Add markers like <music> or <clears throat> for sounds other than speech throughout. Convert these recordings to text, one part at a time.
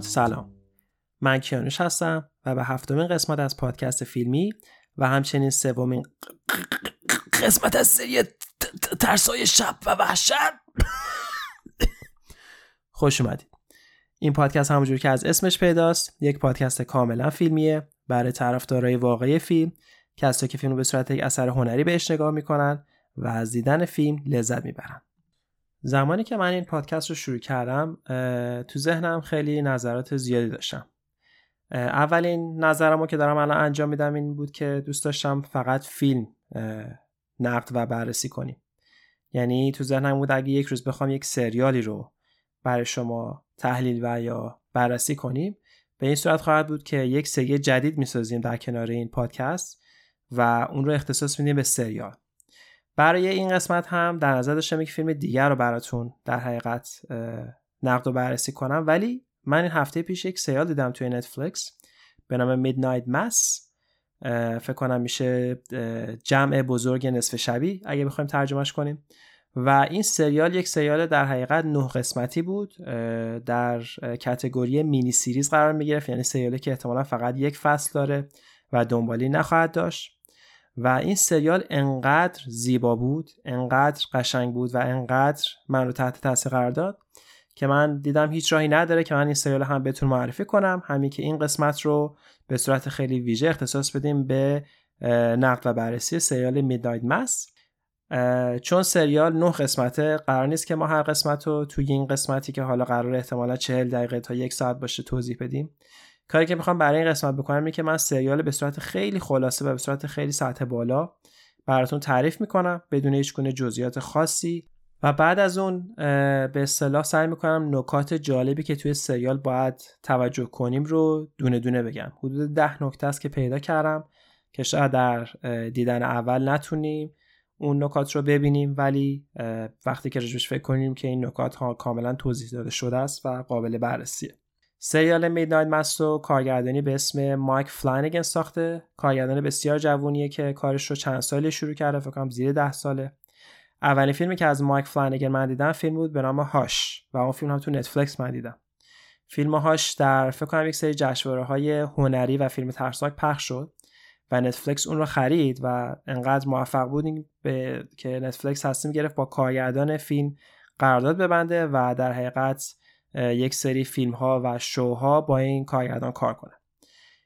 دوستان سلام. من کیانوش هستم و به هفتمین قسمت از پادکست فیلمی و همچنین سومین قسمت از سری ترسای شب و وحشت. <laughs> خوش اومدید. این پادکست همونجور که از اسمش پیداست یک پادکست کاملا فیلمیه برای طرفدارای واقعی فیلم. کسایی که فیلم رو به صورت یک اثر هنری بهش نگاه می‌کنن و از دیدن فیلم لذت می‌برن. زمانی که من این پادکست رو شروع کردم تو ذهنم خیلی نظرات زیادی داشتم. اولین نظرم رو که دارم الان انجام میدم این بود که دوست داشتم فقط فیلم نقد و بررسی کنیم. یعنی تو ذهنم بود اگه یک روز بخوام یک سریالی رو برای شما تحلیل و یا بررسی کنیم به این صورت خواهد بود که یک سری جدید می‌سازیم در کنار این پادکست و اون رو اختصاص میدیم به سریال. برای این قسمت هم در نظر داشتم یک فیلم دیگر رو براتون در حقیقت نقد و بررسی کنم. ولی من این هفته پیش یک سریال دیدم توی نتفلیکس به نام میدنایت مس فکر کنم میشه جمع بزرگ نصف شبی اگه بخوایم ترجمهش کنیم. و این سریال یک سریال در حقیقت نه قسمتی بود در کتگوری مینی سیریز قرار می‌گرفت. یعنی سریالی که احتمالا فقط یک فصل داره و دنبالی نخواهد داشت. و این سریال انقدر زیبا بود انقدر قشنگ بود و انقدر من رو تحت تاثیر قرار داد که من دیدم هیچ راهی نداره که من این سریال هم بهتون معرفی کنم. همین که این قسمت رو به صورت خیلی ویژه اختصاص بدیم به نقد و بررسی سریال میدنایت مس چون سریال نه قسمته قرار نیست که ما هر قسمت رو توی این قسمتی که حالا قرار احتمالا چهل دقیقه تا یک ساعت باشه توضیح بدیم. کاری که می‌خوام برای این قسمت بکنم اینه که من سریال به صورت خیلی خلاصه و به صورت خیلی سطح بالا براتون تعریف می‌کنم بدون هیچ گونه جزئیات خاصی. و بعد از اون به اصطلاح سعی می‌کنم نکات جالبی که توی سریال باید توجه کنیم رو دونه دونه بگم. حدود ده نکته است که پیدا کردم که شاید در دیدن اول نتونیم اون نکات رو ببینیم ولی وقتی که رجوش فکر کنیم که این نکات ها کاملا توضیح داده شده است و قابل بررسیه. سریال میدنایت مستو کارگردانی به اسم مایک فلانگن ساخته. کارگردان بسیار جوونیه که کارش رو چند سالی شروع کرده فکر کنم زیر ده ساله. اولین فیلمی که از مایک فلانگن من دیدم فیلم بود به نام هاش و اون فیلم هم تو نتفلیکس من دیدم. فیلم هاش در فکر کنم یک سری جشنواره های هنری و فیلم ترسناک پخش شد و نتفلیکس اون رو خرید و انقدر موفق بود به که نتفلیکس تصمیم گرفت با کارگردان فیلم قرارداد ببنده و در حقیقت یک سری فیلم ها و شوها با این کارگردان کار کنه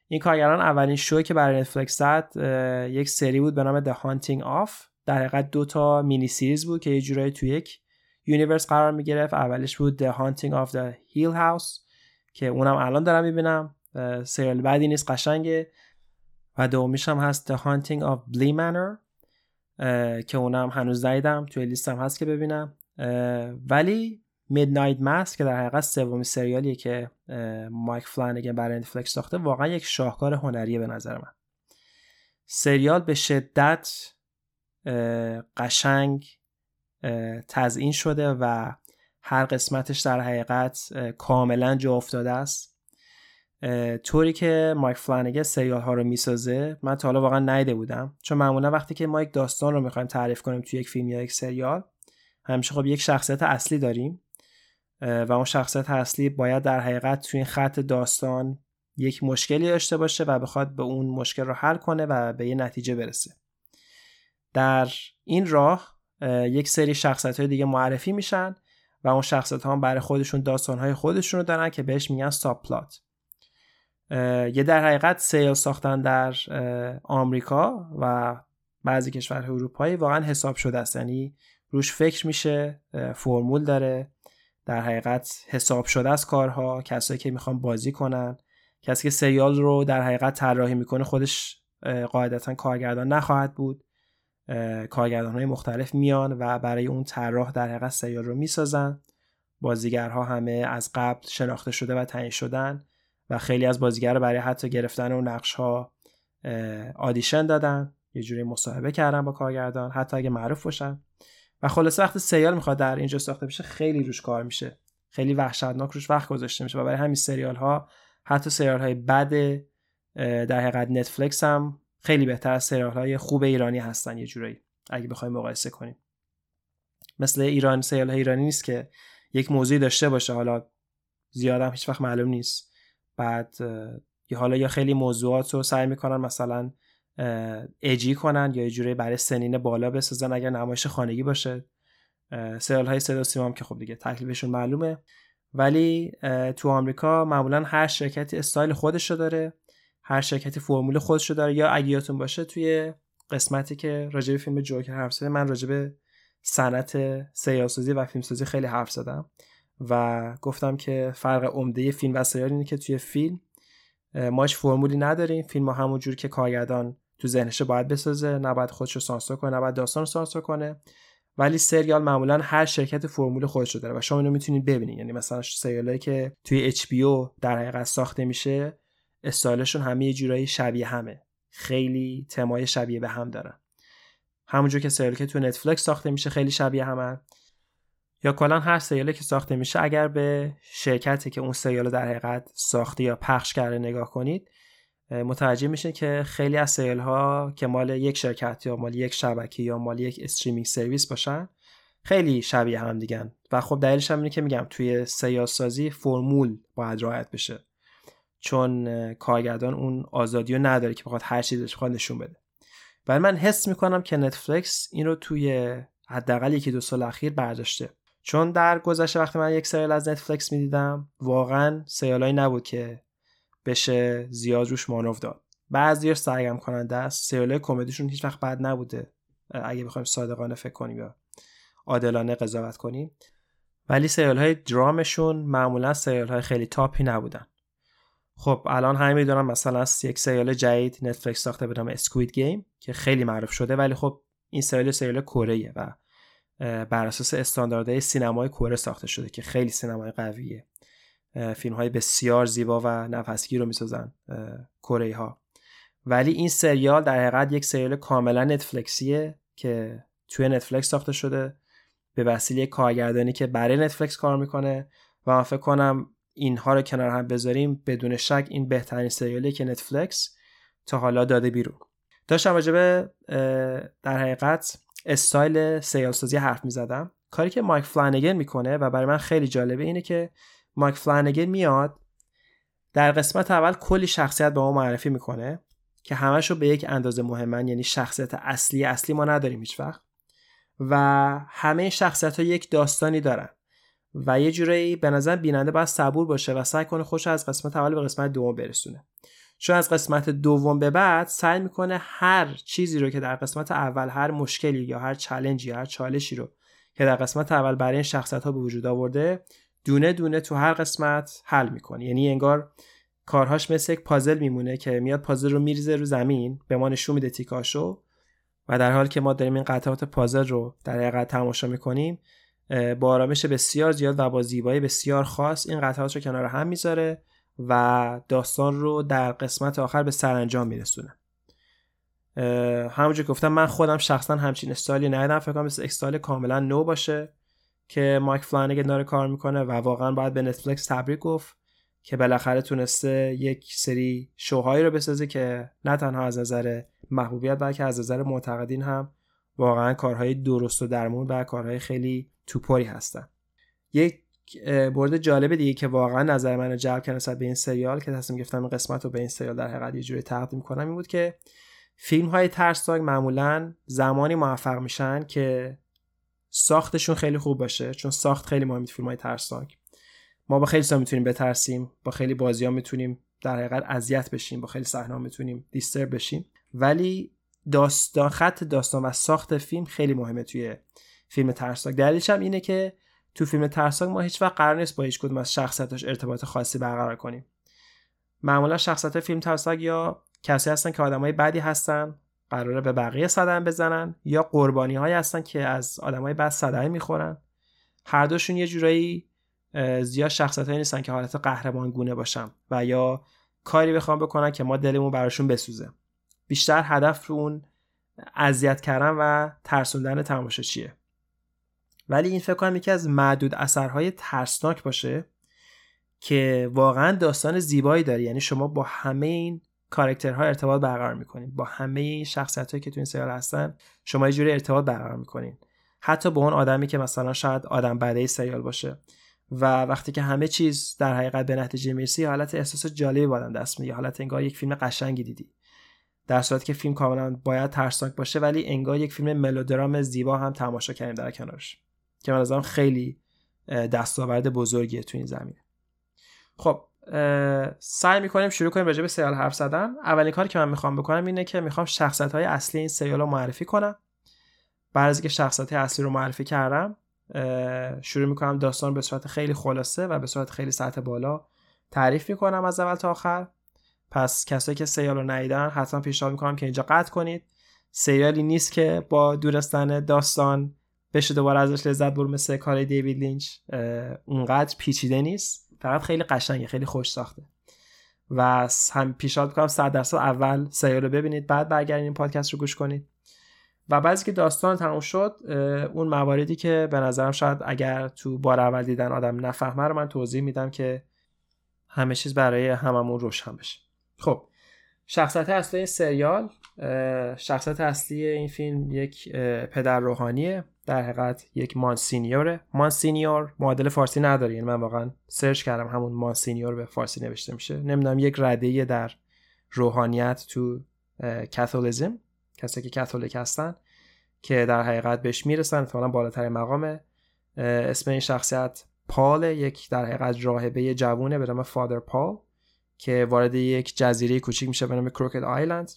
این کارگردان اولین شوی که برای نتفلیکس زد یک سری بود به نام The Haunting Of. در حقیقت دو تا mini series بود که یه جورایی تو یک universe قرار می گرفت اولش بود The Haunting of the Hill House که اونم الان دارم می‌بینم. سریال بدی نیست قشنگه. و دومیش هم هست The Haunting of Bly Manor که اونم هنوز ندیدم. توی لیستم هست که ببینم. ولی میدنایت ماس که در حقیقت سومین سریالیه که مایک فلانگن برای نتفلیکس ساخته واقعا یک شاهکار هنریه به نظر من. سریال به شدت قشنگ تزئین شده و هر قسمتش در حقیقت کاملا جا افتاده است. طوری که مایک فلانگن سریال ها رو می‌سازه من تا حالا واقعا نیده بودم. چون معمولا وقتی که ما یک داستان رو می‌خوایم تعریف کنیم توی یک فیلم یا یک سریال همیشه خب یک شخصیت اصلی داریم. و اون شخصیت اصلی باید در حقیقت توی این خط داستان یک مشکلی داشته باشه و بخواد به اون مشکل رو حل کنه و به یه نتیجه برسه. در این راه یک سری شخصیت های دیگه معرفی میشن و اون شخصیت ها برای خودشون داستان های خودشون رو دارن که بهش میگن ساب پلات یه در حقیقت سیل ساختن در آمریکا و بعضی کشورهای اروپایی واقعا حساب شده است. یعنی روش فکر میشه فرمول داره. در حقیقت حساب شده از کارها کسایی که می‌خوان بازی کنن. کسی که سریال رو در حقیقت طراحی می‌کنه خودش قاعدتا کارگردان نخواهد بود. کارگردان های مختلف میان و برای اون طراح در حقیقت سریال رو می‌سازن. بازیگرها همه از قبل شناخته شده و تعیین شدن و خیلی از بازیگر برای حتی گرفتن اون نقش ها آدیشن دادن. یه جوری مصاحبه کردن با کارگردان حتی اگه معروف باشن. و خلاص وقت سریال می‌خواد در اینجا ساخته بشه خیلی روش کار میشه. خیلی وحشتناک روش وقت گذاشته میشه و برای همین سریال ها حتی سریال های بد در حقیقت نتفلیکس هم خیلی بهتر از سریال های خوب ایرانی هستن یه جورایی اگه بخوایم مقایسه کنیم. مثل ایران سریال های ایرانی نیست که یک موضوعی داشته باشه حالا زیادم هیچ وقت معلوم نیست. بعد حالا یا خیلی موضوعات رو سعی می‌کنن مثلا اجی کنن یا یه جوری برای سنین بالا بسازن اگر نمایش خانگی باشه. سریال های صدا سیما هم که خب دیگه تکلیفشون معلومه. ولی تو آمریکا معمولا هر شرکتی استایل خودش رو داره هر شرکتی فرمول خودش رو داره. یا اگه یادتون باشه توی قسمتی که راجع به فیلم جوکر حرف زدم من راجع به صنعت سیاسازی و فیلمسازی خیلی حرف زدم و گفتم که فرق عمده فیلم و سریال اینه که توی فیلم ما فرمولی نداریم. فیلم ها همون جور که کارگردان تو ذهنش باید بسازه نباید خودش رو سانسور کنه نباید داستان رو سانسور کنه. ولی سریال معمولا هر شرکت فرمول خودش رو داره و شما اینو می‌تونید ببینید. یعنی مثلا سریالایی که توی HBO در حقیقت ساخته میشه استایلشون همه یه جورایی شبیه همه. خیلی تمای شبیه به هم دارن. همونجور که سریالی که تو نتفلیکس ساخته میشه خیلی شبیه همه. یا کلا هر سریالی که ساخته میشه اگر به شرکتی که اون سریال در حقیقت ساخته یا پخش کرده نگاه کنید متوجه میشه که خیلی از سریال ها که مال یک شرکت یا مال یک شبکه یا مال یک streaming service باشن خیلی شبیه هم دیگن. و خب دلیلش هم اینه که میگم توی سازی فرمول باید رعایت بشه. چون کارگردان اون آزادی رو نداره که بخواد هر چیزش بخواد نشون بده. ولی من حس می‌کنم که نتفلیکس این رو توی حداقل یکی دو سال اخیر برداشته. چون در گذشته وقتی من یک سریال از نتفلیکس می‌دیدم واقعا سریالایی نبود که بشه زیاد روش مانور داد. بعضیش سرگرم کننده است. سریال کمدیشون هیچ وقت بد نبوده. اگه بخوایم صادقانه فکر کنیم یا عادلانه قضاوت کنیم. ولی سریال های درامشون معمولا سریال های خیلی top ی نبودن. خب الان همه می‌دونن مثلا یک سریال جدید نتفلیکس ساخته به نام Squid Game که خیلی معروف شده ولی خب این سریال سریال کره و بر اساس استانداردهای سینمای کره ساخته شده که خیلی سینمای قویه. فیلم های بسیار زیبا و نفسگیر رو می‌سازن کره ها ولی این سریال در حقیقت یک سریال کاملا نتفلکسیه که توی نتفلکس ساخته شده. به وسیله کارگردانی که برای نتفلکس کار می‌کنه و من فکر کنم اینها رو کنار هم بذاریم بدون شک این بهترین سریالی که نتفلکس تا حالا داده بیرون. داشتم راجع به در حقیقت استایل سیالسازی حرف می‌زدم. کاری که مایک فلانگن می‌کنه و برای من خیلی جالبه اینه که مایک فلانگن میاد در قسمت اول کلی شخصیت به ما معرفی می‌کنه که همش رو به یک اندازه مهمن یعنی شخصیت اصلی اصلی ما نداریم هیچ وقت. و همه شخصیت ها یک داستانی دارن. و یه جورایی به نظر بیننده باید صبور باشه و سعی کنه خوش از قسمت اول به قسمت دوم برسونه. چون از قسمت دوم به بعد سعی می‌کنه هر چیزی رو که در قسمت اول هر مشکلی یا هر چلنجی هر چالشی رو که در قسمت اول برای این شخصیت ها به وجود آورده دونه دونه تو هر قسمت حل می‌کنه یعنی انگار کارهاش مثل یک پازل میمونه که میاد پازل رو میریزه رو زمین به ما نشون میده تیکاشو. و در حالی که ما داریم این قطعات پازل رو در حقیقت تماشا می‌کنیم با آرامش بسیار زیاد و با زیبایی بسیار خاص این قطعات رو کنار هم می‌ذاره و داستان رو در قسمت آخر به سرانجام میرسونه. همونجور گفتم من خودم شخصا همچین استایلی ندیدم. فکر کنم استایل کاملا نو باشه. که مایک فلانگن داره کار می‌کنه و واقعا باید به نتفلیکس تبریک گفت که بالاخره تونسته یک سری شوهایی رو بسازه که نه تنها از نظر محبوبیت بلکه از نظر معتقدین هم واقعا کارهای درست و درمون و کارهای خیلی توپاری هستن. یک برد جالب دیگه که واقعا نظر من جلب کرد نسبت به این سریال که تصمیم گرفتم این قسمت رو به این سریال در حقیقت یه جوری تقدیم کنم این بود که فیلم های ترسناک معمولا زمانی موفق میشن که ساختشون خیلی خوب باشه چون ساخت خیلی مهمه فیلم های ترسناک. ما با خیلی سا می‌تونیم بترسیم با خیلی بازی ها می‌تونیم در حقیقت اذیت بشیم با خیلی صحنه می‌تونیم دیسترب بشیم. ولی داستان خط داستان و ساخت فیلم خیلی مهمه توی فیلم ترسناک. دلیلش هم اینه که تو فیلم ترسناک ما هیچ وقت قرار نیست با هیچ کدوم از شخصیتاش ارتباط خاصی برقرار کنیم. معمولا شخصیت فیلم ترسناک یا کسی هستن که آدمای بدی هستن قراره به بقیه صدمه بزنن یا قربانی های هستن که از آدمای بد صدمه می‌خورن. هر دوشون یه جورایی زیاد شخصیت نیستن که حالت قهرمان گونه باشن و یا کاری بخوام بکنن که ما دلمون براشون بسوزه. بیشتر هدف رو اون اذیت کردن و ترسوندن تماشاچیه ولی این فکر کنم یکی از معدود اثرهای ترسناک باشه که واقعا داستان زیبایی داره. یعنی شما با همه این کاراکترها ارتباط برقرار می‌کنین با همه این شخصیت که تو این سریال هستن شما یه جوری ارتباط برقرار می‌کنین. حتی با اون آدمی که مثلا شاید آدم بعده سریال باشه. و وقتی که همه چیز در حقیقت به نتیجه می‌رسی حالت احساس جالبی بادم دست میگه حالت انگار یک فیلم قشنگی دیدی. در صورتی که فیلم کاملا باید ترسناک باشه ولی انگار یک فیلم ملودرام زیبا هم تماشا کردیم در کنارش. که من خیلی دستاورد بزرگیه تو این زمینه. خب سعی می‌کنیم شروع کنیم راجع به سریال حرف زدن. اولین کاری که من می‌خوام بکنم اینه که می‌خوام شخصیت های اصلی این سریال رو معرفی کنم. بعد از اینکه شخصیت اصلی رو معرفی کردم شروع می‌کنم داستان به صورت خیلی خلاصه و به صورت خیلی سطح بالا تعریف می‌کنم از اول تا آخر. پس کسایی که سریال رو ندیدن حتما پیشنهاد می‌کنم که اینجا قطع کنید. سریالی نیست که با دورستان داستان بشه دوباره ازش لذت بر مثل کار دیوید لینچ. اونقدر پیچیده نیست. فقط خیلی قشنگه خیلی خوش ساخته. و هم پیشنهاد می‌کنم 100 درصد اول سریال رو ببینید بعد برگردین این پادکست رو گوش کنید. و بعضی که داستان تموم شد اون مواردی که به نظرم شاید اگر تو بار اول دیدن آدم نفهمه رو من توضیح میدم که همه چیز برای هممون روشن بشه. خب شخصیت اصلی سریال شخصیت اصلی این فیلم یک پدر روحانیه. در حقیقت یک مانسینیوره. مانسینیور معادل فارسی نداره. یعنی من واقعا سرچ کردم همون مانسینیور به فارسی نوشته میشه. نمی‌دونم یک رده در روحانیت تو کاتولیزم کسی که کاتولیک هستن که در حقیقت بهش می‌رسن. اتفاقا بالاترین مقامه. اسم این شخصیت پال یک در حقیقت راهبه جوونه به نام فادر پال که وارد یک جزیره کوچیک میشه به نام کروکت آیلند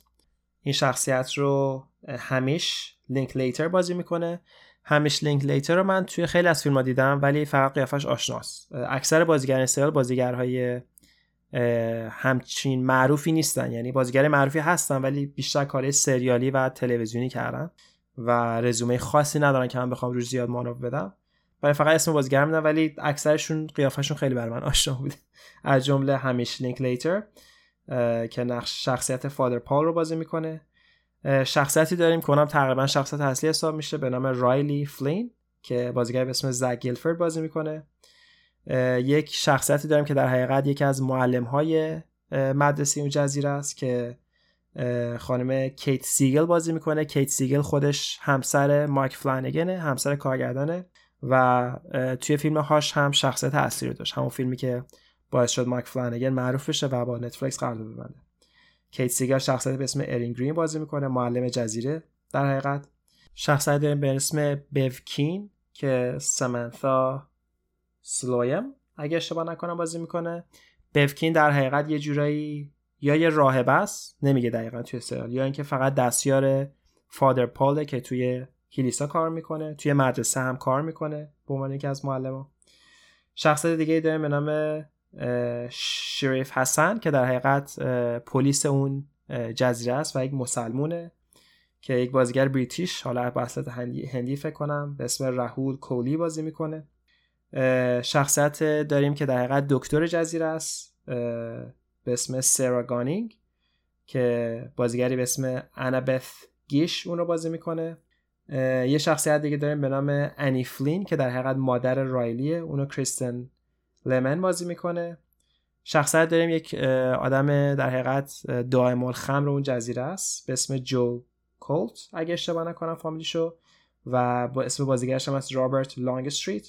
این شخصیت رو همیش لینک لیتر بازی می‌کنه. همیش لینک لیتر رو من توی خیلی از فیلم ها دیدم ولی فقط قیافش آشناست. اکثر بازیگران سریال بازیگرهای همچین معروفی نیستن. یعنی بازیگر معروفی هستن ولی بیشتر کار سریالی و تلویزیونی کردن و رزومه خاصی ندارن که من بخوام روش زیاد مانو بدم. ولی فقط اسم بازیگر میدن ولی اکثرشون قیافشون خیلی برای من آشنا بود از جمله همیش لینک لیتر که نقش شخصیت فادر پال رو بازی می‌کنه. شخصیتی داریم که اونم تقریبا شخصیت اصلی حساب میشه. به نام رایلی فلین که بازیگر به اسم زک گیلفرد بازی می‌کنه. یک شخصیتی داریم که در حقیقت یکی از معلم های مدرسه اون جزیره است که خانم کیت سیگل بازی می‌کنه. کیت سیگل خودش همسر مایک فلانگنه همسر کارگردانه و توی فیلم هاش هم شخصیت اصلی رو داشت. همون فیلمی که باعث شد مایک فلانگن معروف بشه و با نتفلیکس قرارداد ببنده. کیت سیگل شخصیت به اسم ارین گرین بازی می‌کنه معلم جزیره در حقیقت. شخصیت داریم به اسم بیوکین که سمنثا سلویم اگه اشتباه نکنم بازی می‌کنه. بیوکین در حقیقت یه جورایی یا یه راهبه است نمیگه دقیقا توی سریال یا اینکه فقط دستیار فادر پاله که توی کلیسا کار می‌کنه توی مدرسه هم کار می‌کنه به عنوان یکی از معلم شخصیت دیگه داریم به نام شریف حسن که در حقیقت پلیس اون جزیره است و یک مسلمونه که یک بازیگر بریتیش حالا به اصلت هندی, هندی فکر کنم به اسم رهول کولی بازی می‌کنه. شخصیت داریم که در حقیقت دکتر جزیره است به اسم سرا گانینگ که بازیگری به اسم انابث گیش اون رو بازی می‌کنه. یه شخصیت دیگه داریم به نام انی فلین که در حقیقت مادر رایلیه اونو کریستن لمن بازی می‌کنه. شخصیت داریم یک آدم در حقیقت دائم خمر اون جزیره است. به اسم جو کولت اگه اشتباه نکنم فامیلیشو. و با اسم بازیگرش هم از رابرت لانگ استریت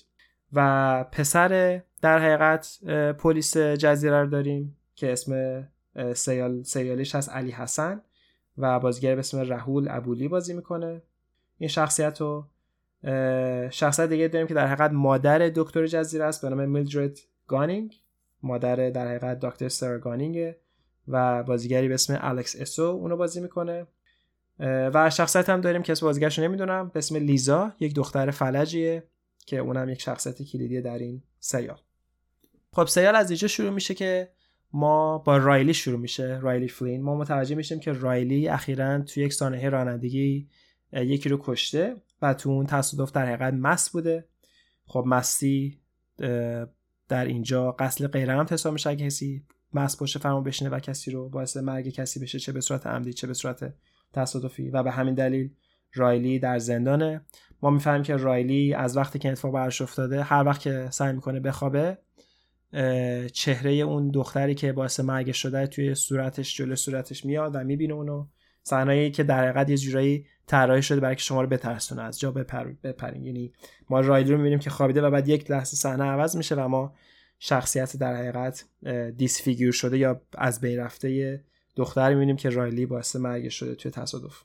و پسر در حقیقت پلیس جزیره رو داریم که اسم سریالیش هست علی حسن. و بازیگر به اسم رهول ابولی بازی می‌کنه. این شخصیت رو شخصیت دیگه داریم که در حقیقت مادر دکتر جزیره است به نام میلدرد گانینگ. مادر در حقیقت دکتر سارا گانینگ و بازیگری به اسم الکس اسو اونو بازی می‌کنه. و شخصیت هم داریم که اسم بازیگرش نمی‌دونم به اسم لیزا یک دختر فلجیه که اونم یک شخصیت کلیدی در این سیال. خب سیال از اینجا شروع میشه که ما با رایلی شروع میشه رایلی فلین. ما متوجه میشیم که رایلی اخیرا توی یک سانحه رانندگی یکی رو کشته. و تو اون تصادف در حقیقت مست بوده. خب مستی در اینجا قتل غیر هم حساب میشه اگه کسی مست باشه فرما بشینه و کسی رو باعث مرگ کسی بشه چه به صورت عمدی چه به صورت تصادفی. و به همین دلیل رایلی در زندانه. ما می‌فهمیم که رایلی از وقتی که اتفاق براش افتاده هر وقت که سعی می‌کنه بخوابه چهره اون دختری که باعث مرگ شده توی صورتش جلو صورتش میاد و می‌بینه اونو. صحنه‌ای که در حقیقت یه جورایی طراحی شده برای که شما رو بترسونه از جا بپر بپرین. یعنی ما رایلی رو می‌بینیم که خوابیده و بعد یک لحظه صحنه عوض میشه و ما شخصیت در حقیقت دیسفیگور شده یا از بین رفته دختری می‌بینیم که رایلی باعث مرگ شده توی تصادف.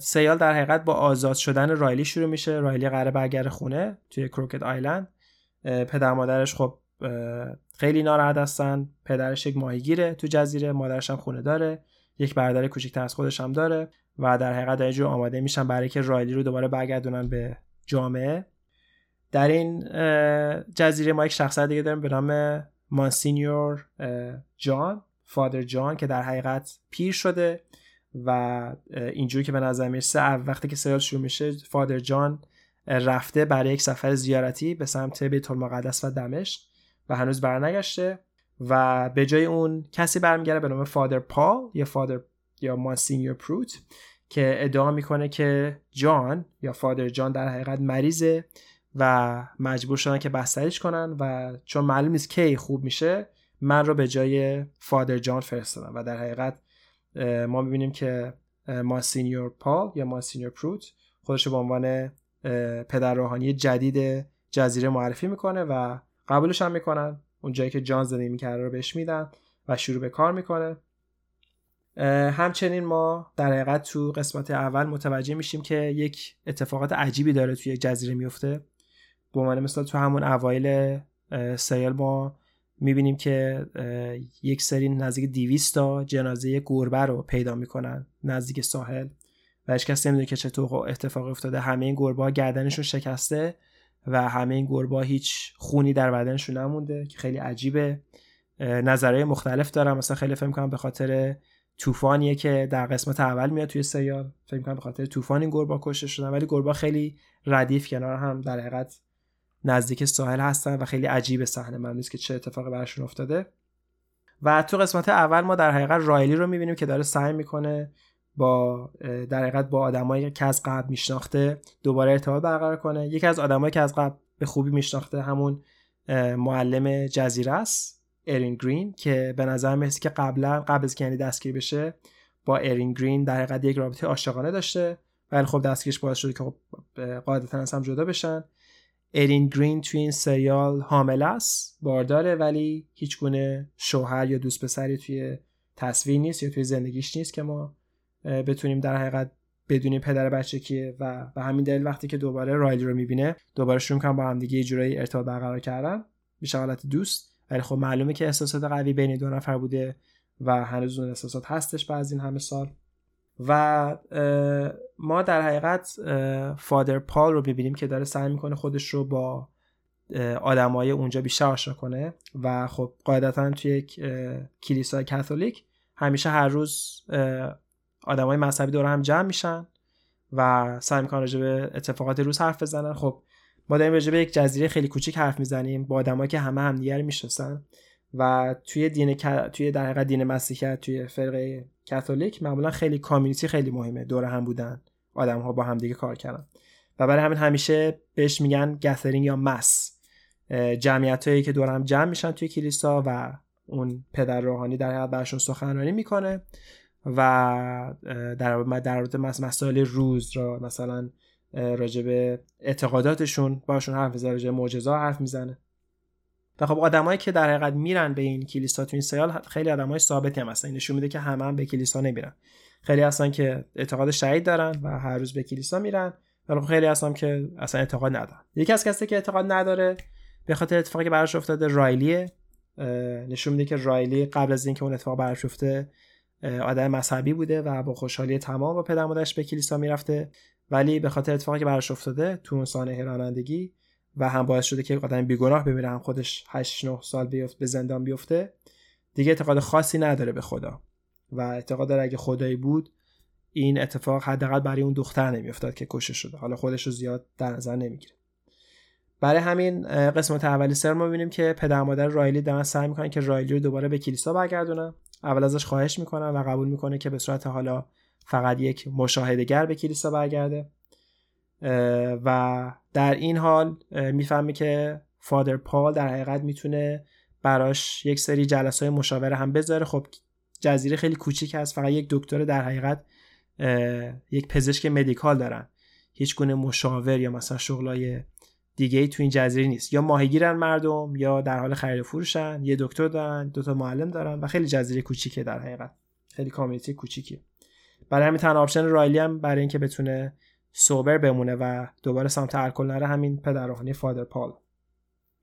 سیال در حقیقت با آزاد شدن رایلی شروع میشه. رایلی قراره برگرده خونه توی کروکت آیلند پدر مادرش خب خیلی ناراحت هستن. پدرش یک ماهیگیره تو جزیره مادرش هم خونه داره. یک برادر کوچیکتر از خودش هم داره و در حقیقت اینجور آماده میشن برای که رایلی رو دوباره برگردونن به جامعه. در این جزیره ما یک شخصیت دیگه داریم به نام مانسینیور جان فادر جان که در حقیقت پیر شده و اینجوری که به نظر می‌رسه وقتی که سریال شروع میشه فادر جان رفته برای یک سفر زیارتی به سمت بیت المقدس و دمشق و هنوز برنگشته. و به جای اون کسی برمیگرده به نام فادر پال یا فادر یا مانسینیور پروت که ادعا می‌کنه که جان یا فادر جان در حقیقت مریضه و مجبور شدن که بستریش کنن و چون معلوم نیست کی خوب میشه من رو به جای فادر جان فرستادن و در حقیقت ما می‌بینیم که ماسینیور پال یا ماسینیور پروت خودش به عنوان پدر روحانی جدید جزیره معرفی می‌کنه و قبولش هم می‌کنن. اون جایی که جان زندگی می‌کرده رو بهش میدن و شروع به کار می‌کنه. همچنین ما در حقیقت تو قسمت اول متوجه میشیم که یک اتفاقات عجیبی داره توی جزیره میفته به عنوان مثلا تو همون اوایل سریال ما می‌بینیم که یک سری نزدیک 200 تا جنازه گربه رو پیدا می‌کنن نزدیک ساحل. و هیچ کس نمی‌دونه که چطور اتفاق افتاده. همه این گربه ها گردنشون شکسته. و همه این گربه هیچ خونی در بدنشون نمونده که خیلی عجیبه. نظرهای مختلف دارم. مثلا خیلی فکر کنم به خاطر طوفانیه که در قسمت اول میاد توی سریال فکر کنم به خاطر طوفان این گربه کشته شدن. ولی گربه خیلی ردیف کنار هم در حقیقت نزدیک ساحل هستن و خیلی عجیب صحنه. من نیست که چه اتفاقی براشون افتاده. و تو قسمت اول ما در حقیقت رایلی رو می‌بینیم که داره سعی می‌کنه با در حقیقت با آدمایی که از قبل میشناخته دوباره ارتباط برقرار کنه. یکی از آدمایی که از قبل به خوبی میشناخته همون معلم جزیره است ارین گرین که به نظر می‌رسه که قبلا قبل از که دستگیر بشه با ارین گرین در حقیقت یک رابطه عاشقانه داشته. ولی خب دستگیرش باعث شده که خب قاعدتا از هم جدا بشن. ارین گرین توی این سریال حامل است بارداره ولی هیچ گونه شوهر یا دوست پسری توی تصویر نیست یا توی زندگیش نیست که ما بتونیم در حقیقت بدونیم پدر بچه کیه و به همین دلیل وقتی که دوباره رایلی رو می‌بینه دوباره شروع کنم با هم دیگه جورایی ارتباط برقرار کردن. میشه حالت دوست. ولی خب معلومه که احساسات قوی بین دو نفر بوده و هنوز اون احساسات هستش بعد این همه سال. و ما در حقیقت فادر پال رو ببینیم که داره سعی می‌کنه خودش رو با آدمای اونجا بیشتر آشنا کنه. و خب قاعدتا توی یک کلیسای کاتولیک همیشه هر روز آدمای مذهبی دور هم جمع میشن و سعی می‌کنن راجع به اتفاقات روز حرف بزنن. خب ما داریم راجع به یک جزیره خیلی کوچیک حرف می‌زنیم با آدمایی که همه همدیگه رو می‌شناسن و توی دین توی در حقیقت دین مسیحیت توی فرقه کاتولیک معمولا خیلی کامیونیتی خیلی مهمه. دور هم بودن آدم ها با همدیگه کار کردن. و برای همین همیشه بهش میگن گثرینگ یا مس جمعیت هایی که دور هم جمع میشن توی کلیسا و اون پدر روحانی در حقیقت برشون سخنرانی می‌کنه. و در در مسائل روز را مثلا راجب اعتقاداتشون باشون حرف می‌زنه راجب معجزه حرف می‌زنه. و خب آدمایی که در حقیقت میرن به این کلیسا تو این سیال خیلی آدمای ثابتی هم هستن. نشون میده که همه هم به کلیسا نمیرن. خیلی هستن که اعتقاد شهید دارن و هر روز به کلیسا میرن. ولی خب خیلی هستن که اصلا اعتقاد ندارن. یکی از کسی که اعتقاد نداره به خاطر اتفاقی براش افتاده رایلیه. نشون میده که رایلی قبل از اینکه اون اتفاق براش افته آدم مذهبی بوده و با خوشحالی تمام با پدر مادرش به کلیسا می‌رفته. ولی به خاطر اتفاقی که براش افتاده تو اون سانحه رانندگی و هم باعث شده که آدم بیگناه بمیره هم خودش 8 9 سال بیفت به زندان بیفته دیگه اعتقاد خاصی نداره به خدا. و اعتقاد داره اگه خدایی بود این اتفاق حداقل برای اون دختر نمیافتاد که کشته شده. حالا خودش رو زیاد در نظر نمی‌گیره. برای همین قسمت اولی سر ما ببینیم که پدر مادر رایلی دارن سعی می‌کنن که رایلی رو دوباره به کلیسا برگردونن. اول ازش خواهش می‌کنن و قبول می‌کنه که به صورت حالا فقط یک مشاهدهگر به کلیسا برگرده. و در این حال می‌فهمه که فادر پال در حقیقت می‌تونه براش یک سری جلسه های مشاوره هم بذاره. خب جزیره خیلی کوچیک هست. فقط یک دکتر در حقیقت یک پزشک مدیکال دارن. هیچ گونه مشاور یا مثلا شغلای دیگه ای تو این جزیره نیست. یا ماهیگیرن مردم یا در حال خرید فروشن. یه دکتر دارن دو تا معلم دارن و خیلی جزیره کوچیکه در حقیقت. خیلی community کوچیکی. برای همین تنها option رایلی هم برای اینکه بتونه sober بمونه و دوباره سمت الکل نره همین پدر Father Paul.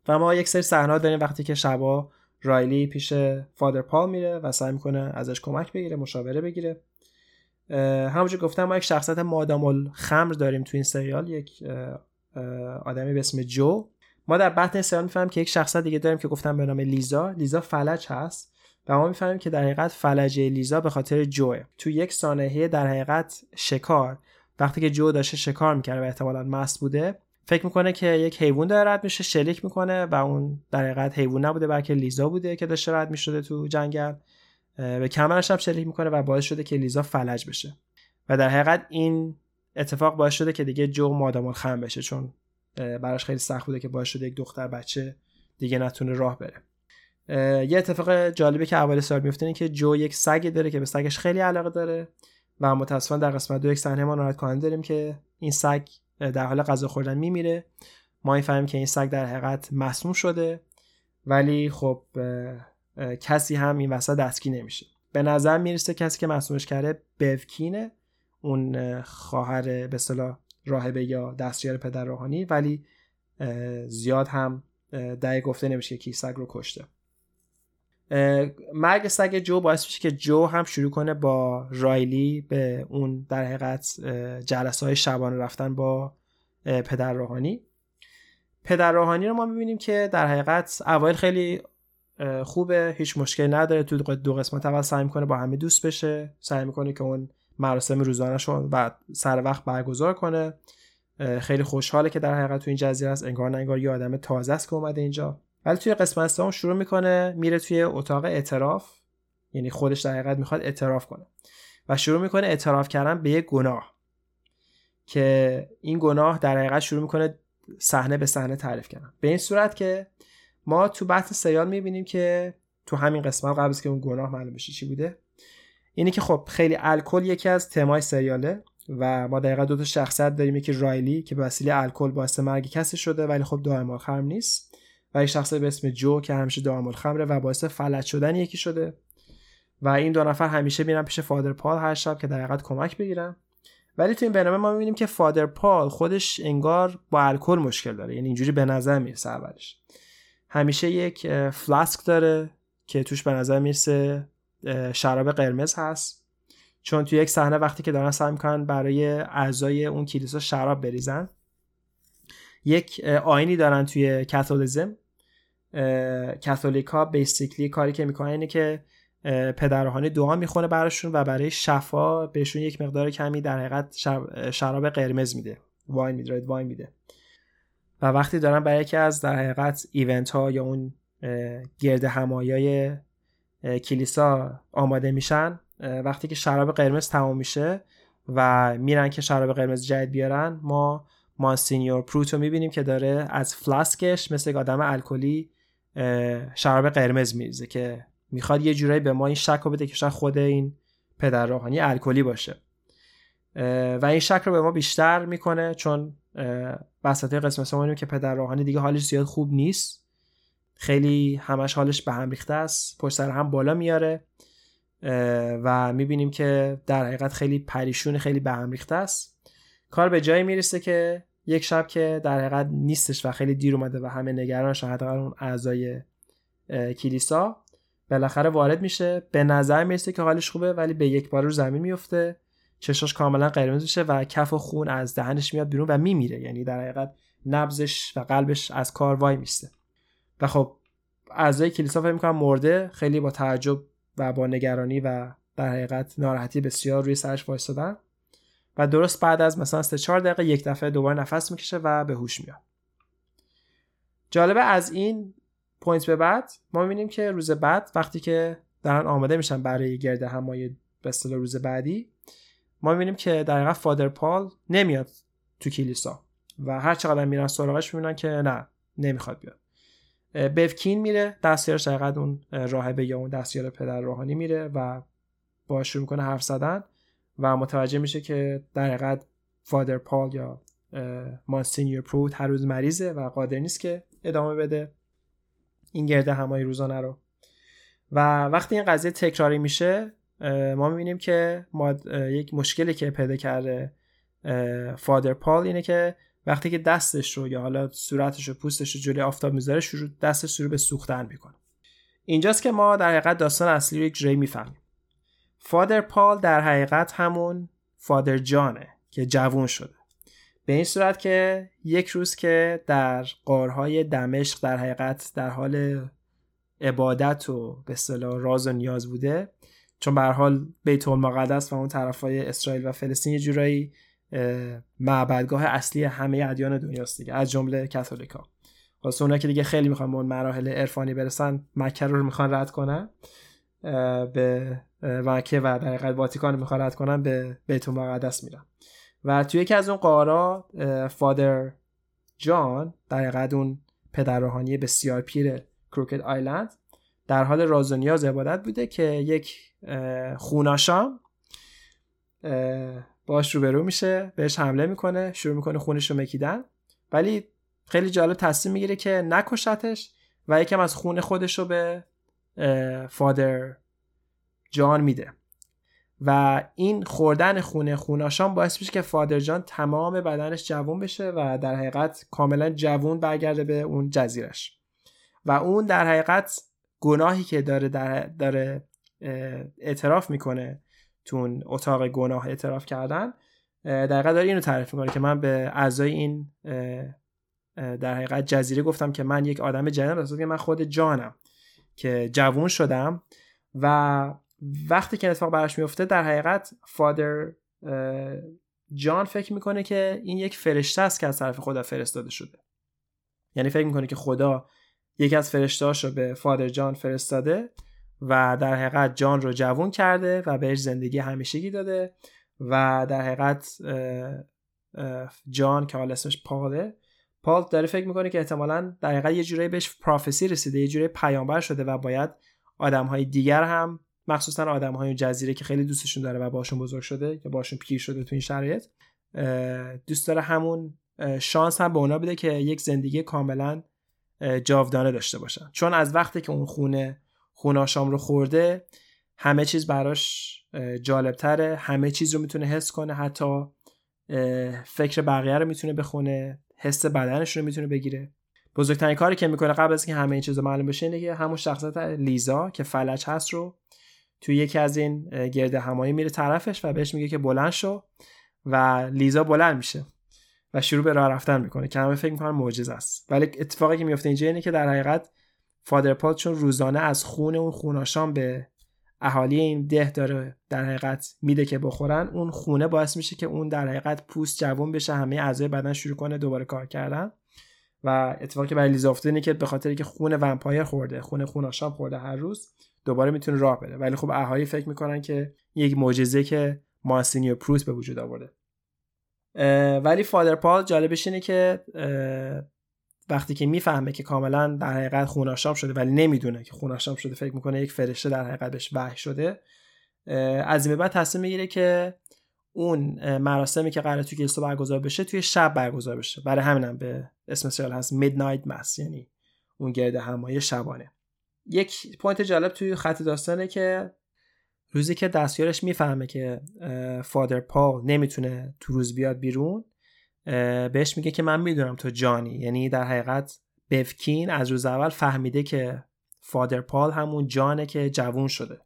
و ما یک سری صحنه داریم وقتی که شبا رایلی پیش Father Paul میره و سعی می‌کنه ازش کمک بگیره مشاوره بگیره. همونجور گفتم ما یک شخصیت دائم‌الخمر داریم تو این سریال یک آدمی به اسم جو. ما در بطن سریال می‌فهمیم که یک شخصیت دیگه داریم که گفتم به نام لیزا. لیزا فلج هست. و ما می‌فهمیم که در حقیقت فلجه لیزا به خاطر جوه. تو یک سانحه در حقیقت شکار. وقتی که جو داشته شکار می‌کرده و احتمالا مست بوده فکر می‌کنه که یک حیوان داره رد میشه شلیک می‌کنه و اون در حقیقت حیوان نبوده بلکه لیزا بوده که داشته رد می‌شده تو جنگل. به کمرش هم شلیک می‌کنه و باعث شده که لیزا فلج بشه. و در حقیقت این اتفاق باعث شده که دیگه جو مادام خم بشه چون براش خیلی سخت بوده که باعث شده یک دختر بچه دیگه نتونه راه بره. یه اتفاق جالبی که اول سال میفته که جو یک سگی داره که به سگش خیلی علاقه داره و متاسفانه در قسمت دو یک صحنه ما ناراحت کننده داریم که این سگ در حال غذا خوردن میمیره. ما می‌فهمیم که این سگ در حقیقت مسموم شده ولی خب کسی هم این وسط دستگیر نمیشه. به نظر می‌رسه کسی که مسمومش کرده بوکینه اون خواهر به اصطلاح راهبه یا دستیار پدر روحانی ولی زیاد هم دقیق گفته نمیشه که کی سگ رو کشته. مرگ سگ جو باعث میشه که جو هم شروع کنه با رایلی به اون در حقیقت جلسه های شبانه رفتن با پدر روحانی. پدر روحانی رو ما می‌بینیم که در حقیقت اوایل خیلی خوبه هیچ مشکلی نداره. تو دو قسمت اول سعی می‌کنه با همه دوست بشه سعی می‌کنه که اون مراسم روزانه شون و سر وقت برگزار کنه. خیلی خوشحاله که در حقیقت تو این جزیره است انگار نه انگار یه آدم تازه است که اومده اینجا. ولی توی قسمت سوم شروع می‌کنه میره توی اتاق اعتراف. یعنی خودش در حقیقت می‌خواد اعتراف کنه. و شروع می‌کنه اعتراف کردن به یک گناه. که این گناه در حقیقت شروع می‌کنه صحنه به صحنه تعریف کردن. به این صورت که ما تو بحث سیال می‌بینیم که تو همین قسمت قبل که اون گناه معلوم بشه چی بوده اینی که خب خیلی الکل یکی از تمای سریاله و ما دقیقا دو تا شخصیت داریم یکی رایلی که به وسیله الکل باعث مرگ کسی شده ولی خب دائم خرم نیست. و یک شخص به اسم جو که همیشه دائم خمره و باعث فلج شدن یکی شده. و این دو نفر همیشه میرن پیش فادر پال هر شب که در کمک بگیرن. ولی تو این برنامه ما می‌بینیم که فادر پال خودش انگار با الکل مشکل داره. یعنی اینجوری به نظر می‌رسه اولش. همیشه یک فلاسک داره که توش به نظر می‌رسه شراب قرمز هست. چون توی یک صحنه وقتی که دارن سعی می‌کنن برای اعضای اون کلیسا شراب بریزن یک آینی دارن توی کاتولیزم. کاتولیکا بیسیکلی کاری که می‌کنن اینه که پدرهانی دعا می‌خونه براشون و برای شفا بهشون یک مقدار کمی در حقیقت شراب قرمز میده. واین میده واین میده. و وقتی دارن برای یکی از در حقیقت ایونت ها یا اون گرد همایای کلیسا آماده میشن. وقتی که شراب قرمز تمام میشه و میرن که شراب قرمز جدید بیارن ما مانسینیور پروت رو می‌بینیم که داره از فلاسکش مثل یک آدم الکلی شراب قرمز میریزه که می‌خواد یه جورایی به ما این شک رو بده که شاید خود این پدر روحانی الکلی باشه. و این شک رو به ما بیشتر می‌کنه چون وسط قسمت سوم که پدر روحانی دیگه حالش زیاد خوب نیست. خیلی همش حالش به هم ریخته است. پشت سر هم بالا میاره و می‌بینیم که در حقیقت خیلی پریشون خیلی به هم ریخته است. کار به جایی می‌رسه که یک شب که در حقیقت نیستش و خیلی دیر اومده و همه نگرانش حداقل اون اعضای کلیسا بالاخره وارد میشه. به نظر می‌رسه که حالش خوبه ولی به یک بار رو زمین میفته چشاش کاملا قرمز میشه و کف و خون از دهنش میاد بیرون و میمیره. یعنی در حقیقت نبزش و قلبش از کار وای میسته. و خب اعضای کلیسا فکر می‌کنم مرده خیلی با تعجب و با نگرانی و در حقیقت ناراحتی بسیار روی سرش وایستادن. و درست بعد از مثلا 3 4 دقیقه یک دفعه دوباره نفس می‌کشه و به هوش میاد. جالبه از این پوینت به بعد ما می‌بینیم که روز بعد وقتی که دارن آماده میشن برای گرد همای به روز بعدی ما می‌بینیم که در حقیقت فادر پال نمیاد تو کلیسا. و هر چقدر میرن سراغش می‌بینن که نه نمی‌خواد بیاد. بفکین میره دستیارش حقیقت اون راهبه یا اون دستیار پدر روحانی میره و با شروع می‌کنه حرف زدن و متوجه میشه که در حقیقت فادر پال یا مانسینیور پروت هر روز مریضه و قادر نیست که ادامه بده این گرده همایی روزانه رو. و وقتی این قضیه تکراری میشه ما می‌بینیم که ما یک مشکلی که پیدا کرده فادر پال اینه که وقتی که دستش رو یا حالا صورتش و پوستش رو جلوی آفتاب می‌ذاره شروع دستش شروع به سوختن می‌کنه. اینجاست که ما در حقیقت داستان اصلی رو یک جوری می‌فهمیم. فادر پال در حقیقت همون فادر جانه که جوون شده. به این صورت که یک روز که در قارهای دمشق در حقیقت در حال عبادت و به اصطلاح راز و نیاز بوده چون به حال بیت المقدس و اون طرفای اسرائیل و فلسطین یه جورایی معبدگاه اصلی همه ادیان دنیاست دیگه از جمله کاتولیکا. واسه اونا که دیگه خیلی می‌خوان به اون مراحل عرفانی برسن مکه رو می‌خوان رد کنن به مکه و در حقیقت واتیکان می‌خوان رد کنن به بیت المقدس میرن. و توی یکی از اون قارا فادر جان در حقیقت اون پدر روحانی بسیار پیر کروکت آیلند در حال راز و نیاز عبادت بوده که یک خوناشام باش روبرو میشه بهش حمله می‌کنه شروع می‌کنه خونش رو مکیدن. ولی خیلی جالب تصمیم می‌گیره که نکشتش و یکم از خون خودش رو به فادر جان میده. و این خوردن خونه خوناشان باعث میشه که فادر جان تمام بدنش جوون بشه و در حقیقت کاملا جوون برگرده به اون جزیرش و اون در حقیقت گناهی که داره در داره اعتراف می‌کنه تو اتاق گناه اعتراف کردن در داره اینو تعریف می‌کنه که من به اعضای این در حقیقت جزیره گفتم که من یک آدم جنم که من خود جانم که جوون شدم و وقتی که اتفاق براش میفته در حقیقت فادر جان فکر می‌کنه که این یک فرشته است که از طرف خدا فرستاده شده. یعنی فکر می‌کنه که خدا یکی از فرشتهاش رو به فادر جان فرستاده و در حقیقت جان رو جوون کرده و بهش زندگی همیشگی داده و در حقیقت جان که حالا اسمش پاله پال داره فکر می‌کنه که احتمالا در حقیقت یه جورایی بهش پروفسی رسیده یه جورایی پیامبر شده و باید آدم های دیگر هم مخصوصا آدم های جزیره که خیلی دوستشون داره و باشون بزرگ شده یا باشون پیر شده تو این شرایط دوست داره همون شانس هم به اونا بده که یک زندگی کاملا جاودانه داشته باشن. چون از وقتی که اون خونه خوناشام رو خورده همه چیز براش جالبتره. همه چیز رو می‌تونه حس کنه حتی فکر بقیه رو می‌تونه بخونه حس بدنش رو می‌تونه بگیره. بزرگترین کاری که می‌کنه قبل از اینکه همه این چیزا معلوم بشه اینه که همون شخصیت لیزا که فلج هست رو توی یکی از این گرد همایی میره طرفش و بهش میگه که بلند شو و لیزا بلند میشه و شروع به راه رفتن می‌کنه که همه فکر می‌کنن معجزه است. ولی اتفاقی که میفته اینجا اینه که در حقیقت فادر پال چون روزانه از خون اون خوناشام به اهالی این ده داره در حقیقت میده که بخورن اون خونه باعث میشه که اون در حقیقت پوست جوون بشه همه اعضای بدن شروع کنه دوباره کار کردن. و اتفاقی که برای افتاده اینه که به خاطر که خون ومپایر خورده خون خوناشام خورده هر روز دوباره می‌تونه راه بره. ولی خب اهالی فکر می‌کنن که یک معجزه که ماسینیو پروس به وجود آورده. ولی فادر پال جالبش اینه که وقتی که می‌فهمه که کاملا در حقیقت خوناشام شده ولی نمی‌دونه که خوناشام شده فکر می‌کنه یک فرشته در حقیقت بهش وحی شده از این بعد تصمیم می‌گیره که اون مراسمی که قرار توی کلیسا برگزار بشه توی شب برگزار بشه. برای همینم به اسم سریال هست Midnight Mass یعنی اون گردهمایی شبانه. یک point جالب توی خط داستانه که روزی که دستیارش می‌فهمه که Father Paul نمی‌تونه تو روز بیاد بیرون بهش میگه که من می‌دونم تو جانی. یعنی در حقیقت بفکین از روز اول فهمیده که فادر پال همون جانه که جوون شده.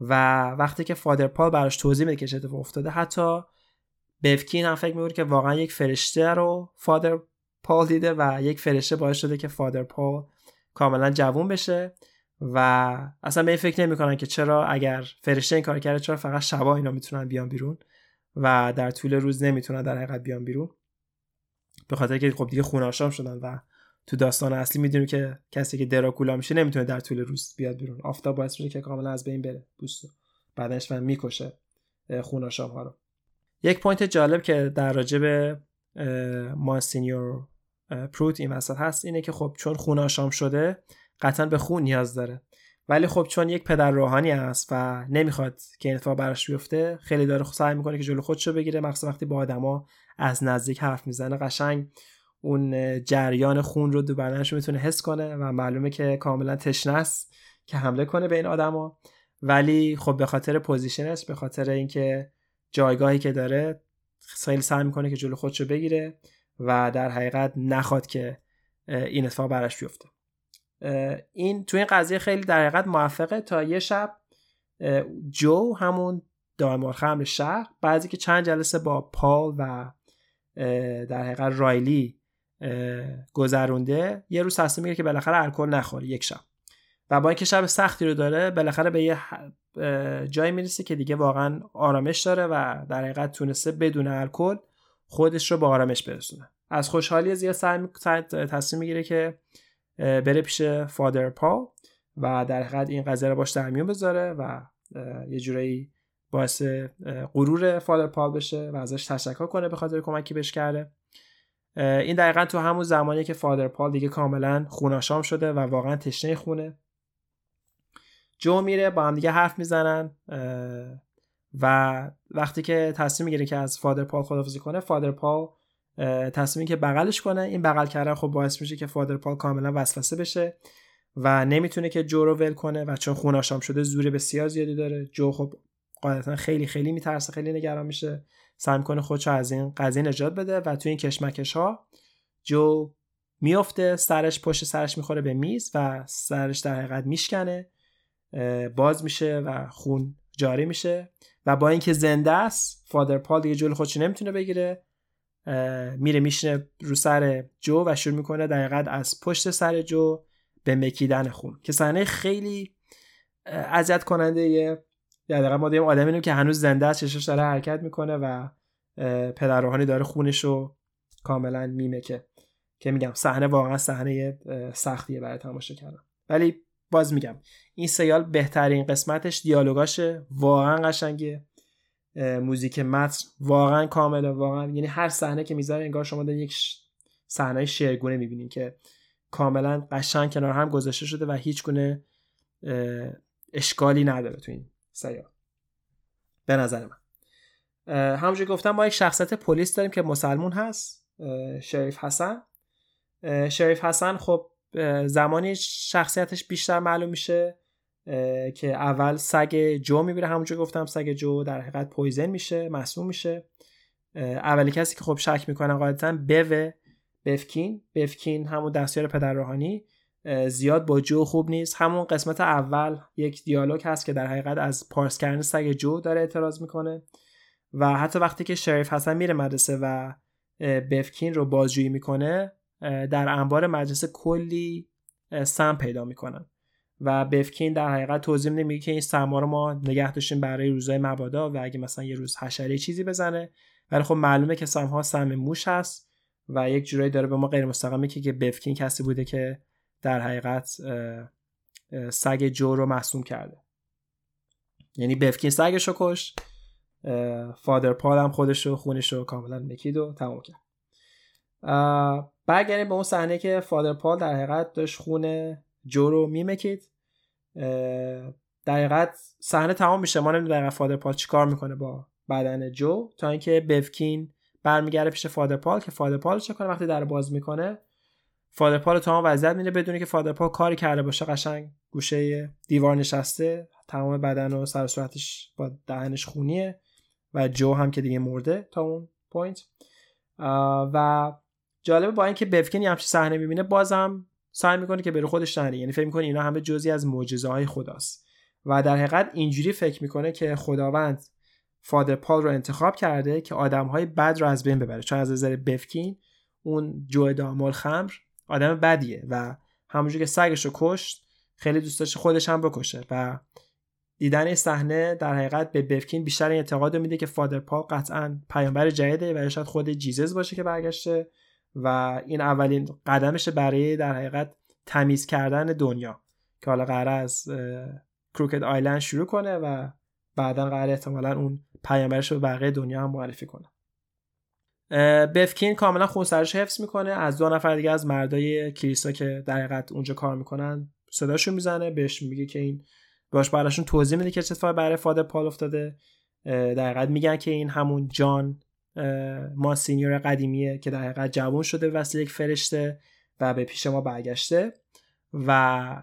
و وقتی که فادر پال براش توضیح میده که چه افتاده حتی بفکین هم فکر می‌کنه که واقعا یک فرشته رو فادر پال دیده و یک فرشته باعث شده که فادر پال کاملا جوون بشه. و اصلا به این فکر نمی‌کنن که چرا اگر فرشته این کار کرده چرا فقط شبا اینا می‌تونن بیان بیرون و در طول روز نمی‌تونن در حقیقت بیان بیرون. به خاطر که خب دیگه خوناشام شدن و تو داستان اصلی می‌دونیم که کسی که دراکولا میشه نمی‌تونه در طول روز بیاد بیرون. آفتاب باعث میشه که کاملا از بین بره. پوست بعدش و می‌کشه خوناشام ها رو. یک point جالب که در راجب Monsignor Pruitt این وسط هست اینه که خب چون خوناشام شده قطعا به خون نیاز داره. ولی خب چون یک پدر روحانی است و نمی‌خواد که این اتفاق براش بیفته خیلی داره سعی می‌کنه که جلو خودشو بگیره. مخصوصا وقتی با آدما از نزدیک حرف می‌زنه قشنگ اون جریان خون رو دو بدنش می‌تونه حس کنه و معلومه که کاملا تشنه است که حمله کنه به این آدما. ولی خب به خاطر پوزیشنش به خاطر اینکه جایگاهی که داره خیلی سعی می‌کنه که جلو خودشو بگیره و در حقیقت نخواد که این اتفاق براش بیفته. این تو این قضیه خیلی در حقیقت موفقه. تا یه شب جو همون دائمار خمر شهر بعضی که چند جلسه با پال و در حقیقت رایلی گذرونده یه روز تصمیم می‌گیره که بالاخره الکل نخوره یک شب. و با اینکه شب سختی رو داره بالاخره به یه جایی می‌رسه که دیگه واقعا آرامش داره و در حقیقت تونسته بدون الکل خودش رو به آرامش برسونه. از خوشحالی زیاد سعی تصمیم می‌گیره که بره پیش فادر پال و در حقیقت این قضیه رو باش در میون بذاره و یه جورایی باعث غرور فادر پال بشه و ازش تشکر کنه به خاطر کمکی بهش کرده. این دقیقا تو همون زمانی که فادر پال دیگه کاملا خوناشام شده و واقعا تشنه خونه. جو میره با هم دیگه حرف می‌زنن و وقتی که تصمیم می‌گیره که از فادر پال خدافزی کنه فادر پال تصمیمی که بغلش کنه این بغل کردن خب باعث میشه که فادر پال کاملا وسوسه بشه و نمی‌تونه که جو رو ول کنه و چون خوناشام شده زور بسیار زیادی داره. جو خب قاعدتا خیلی خیلی میترسه خیلی نگران میشه. سعی می‌کنه خودشو از این قضیه نجات بده و تو این کشمکش ها جو میفته سرش پشت سرش می‌خوره به میز و سرش در حقیقت میشکنه باز میشه و خون جاری میشه و با اینکه زنده است فادر پال دیگه جلو خودش نمی‌تونه بگیره. میره میشینه رو سر جو و شروع می‌کنه دقیقا از پشت سر جو به مکیدن خون که صحنه خیلی اذیت کننده یه دقیقا ما داریم آدمی که هنوز زنده است چشش داره حرکت می‌کنه و پدر روحانی داره خونش رو کاملا میمه که میگم صحنه واقعا صحنه سختیه برای تماشا کردن. ولی باز میگم این سیال بهترین قسمتش دیالوگاشه واقعا قشنگه. موزیک متن واقعا کامله واقعا. یعنی هر صحنه که می‌ذاره انگار شما در یک صحنه شعرگونه می‌بینین که کاملا قشنگ کنار هم گذاشته شده و هیچ گونه اشکالی نداره تو این سیال به نظر من. همونجور گفتم ما یک شخصیت پلیس داریم که مسلمون هست شریف حسن. شریف حسن خب زمانی شخصیتش بیشتر معلوم میشه که اول سگ جو می‌بینه همونجور گفتم سگ جو در حقیقت پویزن میشه مسموم میشه. اولی کسی که خب شک می‌کنن قاعدتا بو بفکین. بفکین همون دستیار پدر روحانی زیاد با جو خوب نیست. همون قسمت اول یک دیالوگ هست که در حقیقت از پارس کردن سگ جو داره اعتراض می‌کنه. و حتی وقتی که شریف حسن میره مدرسه و بفکین رو بازجویی می‌کنه در انبار مدرسه کلی سم پیدا می‌کنن. و بفکین در حقیقت توضیح میده میگه که این سما رو ما نگه داشتیم برای روزای مبادا و اگه مثلا یه روز حشره چیزی بزنه. ولی خب معلومه که سم ها سم موش هست و یک جورایی داره به ما غیر مستقیم که بفکین کسی بوده که در حقیقت سگ جو رو محسوم کرده. یعنی بفکین سگش رو کشت فادر پال هم خودش رو خونش رو کاملا مکید و تمام کرد. برگردیم به اون صحنه که فادر پال در حقیقت داشت خون جو رو میمکید. در حقیقت صحنه تمام میشه. ما نمی‌دونیم دقیقا فادر پال چیکار می‌کنه با بدن جو. تا اینکه بفکین برمیگرده پیش Father Paul که Father Paul چه کنه وقتی در باز می‌کنه؟ Father Paul تمام وضعیت میره بدونی که Father Paul کاری کرده باشه قشنگ گوشه دیوار نشسته تمام بدن و سر صورتش با دهنش خونیه و جو هم که دیگه مرده تا اون point و جالبه با اینکه بفکین همچین صحنه می‌بینه بازم سعی می‌کنه که به رو خودش نیاره یعنی فکر می‌کنه اینا همه جزئی از معجزه های خداست. و در حقیقت اینجوری فکر می‌کنه که خداوند فادر پال رو انتخاب کرده که آدم های بد رو از بین ببره. چون از نظر بفکین اون جو دامال خمر آدم بدیه و همونجور که سگش رو کشت خیلی دوست داشته خودش هم بکشه و دیدن این صحنه در حقیقت به بفکین بیشتر اعتقاد میده که فادر پال قطعا پیامبر جدیده و شاید خود جیزس باشه که برگشته و این اولین قدمش برای در حقیقت تمیز کردن دنیا که حالا قرار از کروکت آیلند شروع کنه و بعدا قرار احتمالا اون پیامبرش رو بقیه دنیا هم معرفی کنه. بفکین کاملا خونسرش حفظ می‌کنه. از دو نفر دیگه از مردای کلیسا که در اونجا کار می‌کنن صداشو می‌زنه بهش میگه که این باش براشون توضیح میده که اتفاقی برای فادر پال افتاده. در میگن که این همون جان ما سینیور قدیمیه که در حقیقت جوان شده واسه یک فرشته و به پیش ما برگشته و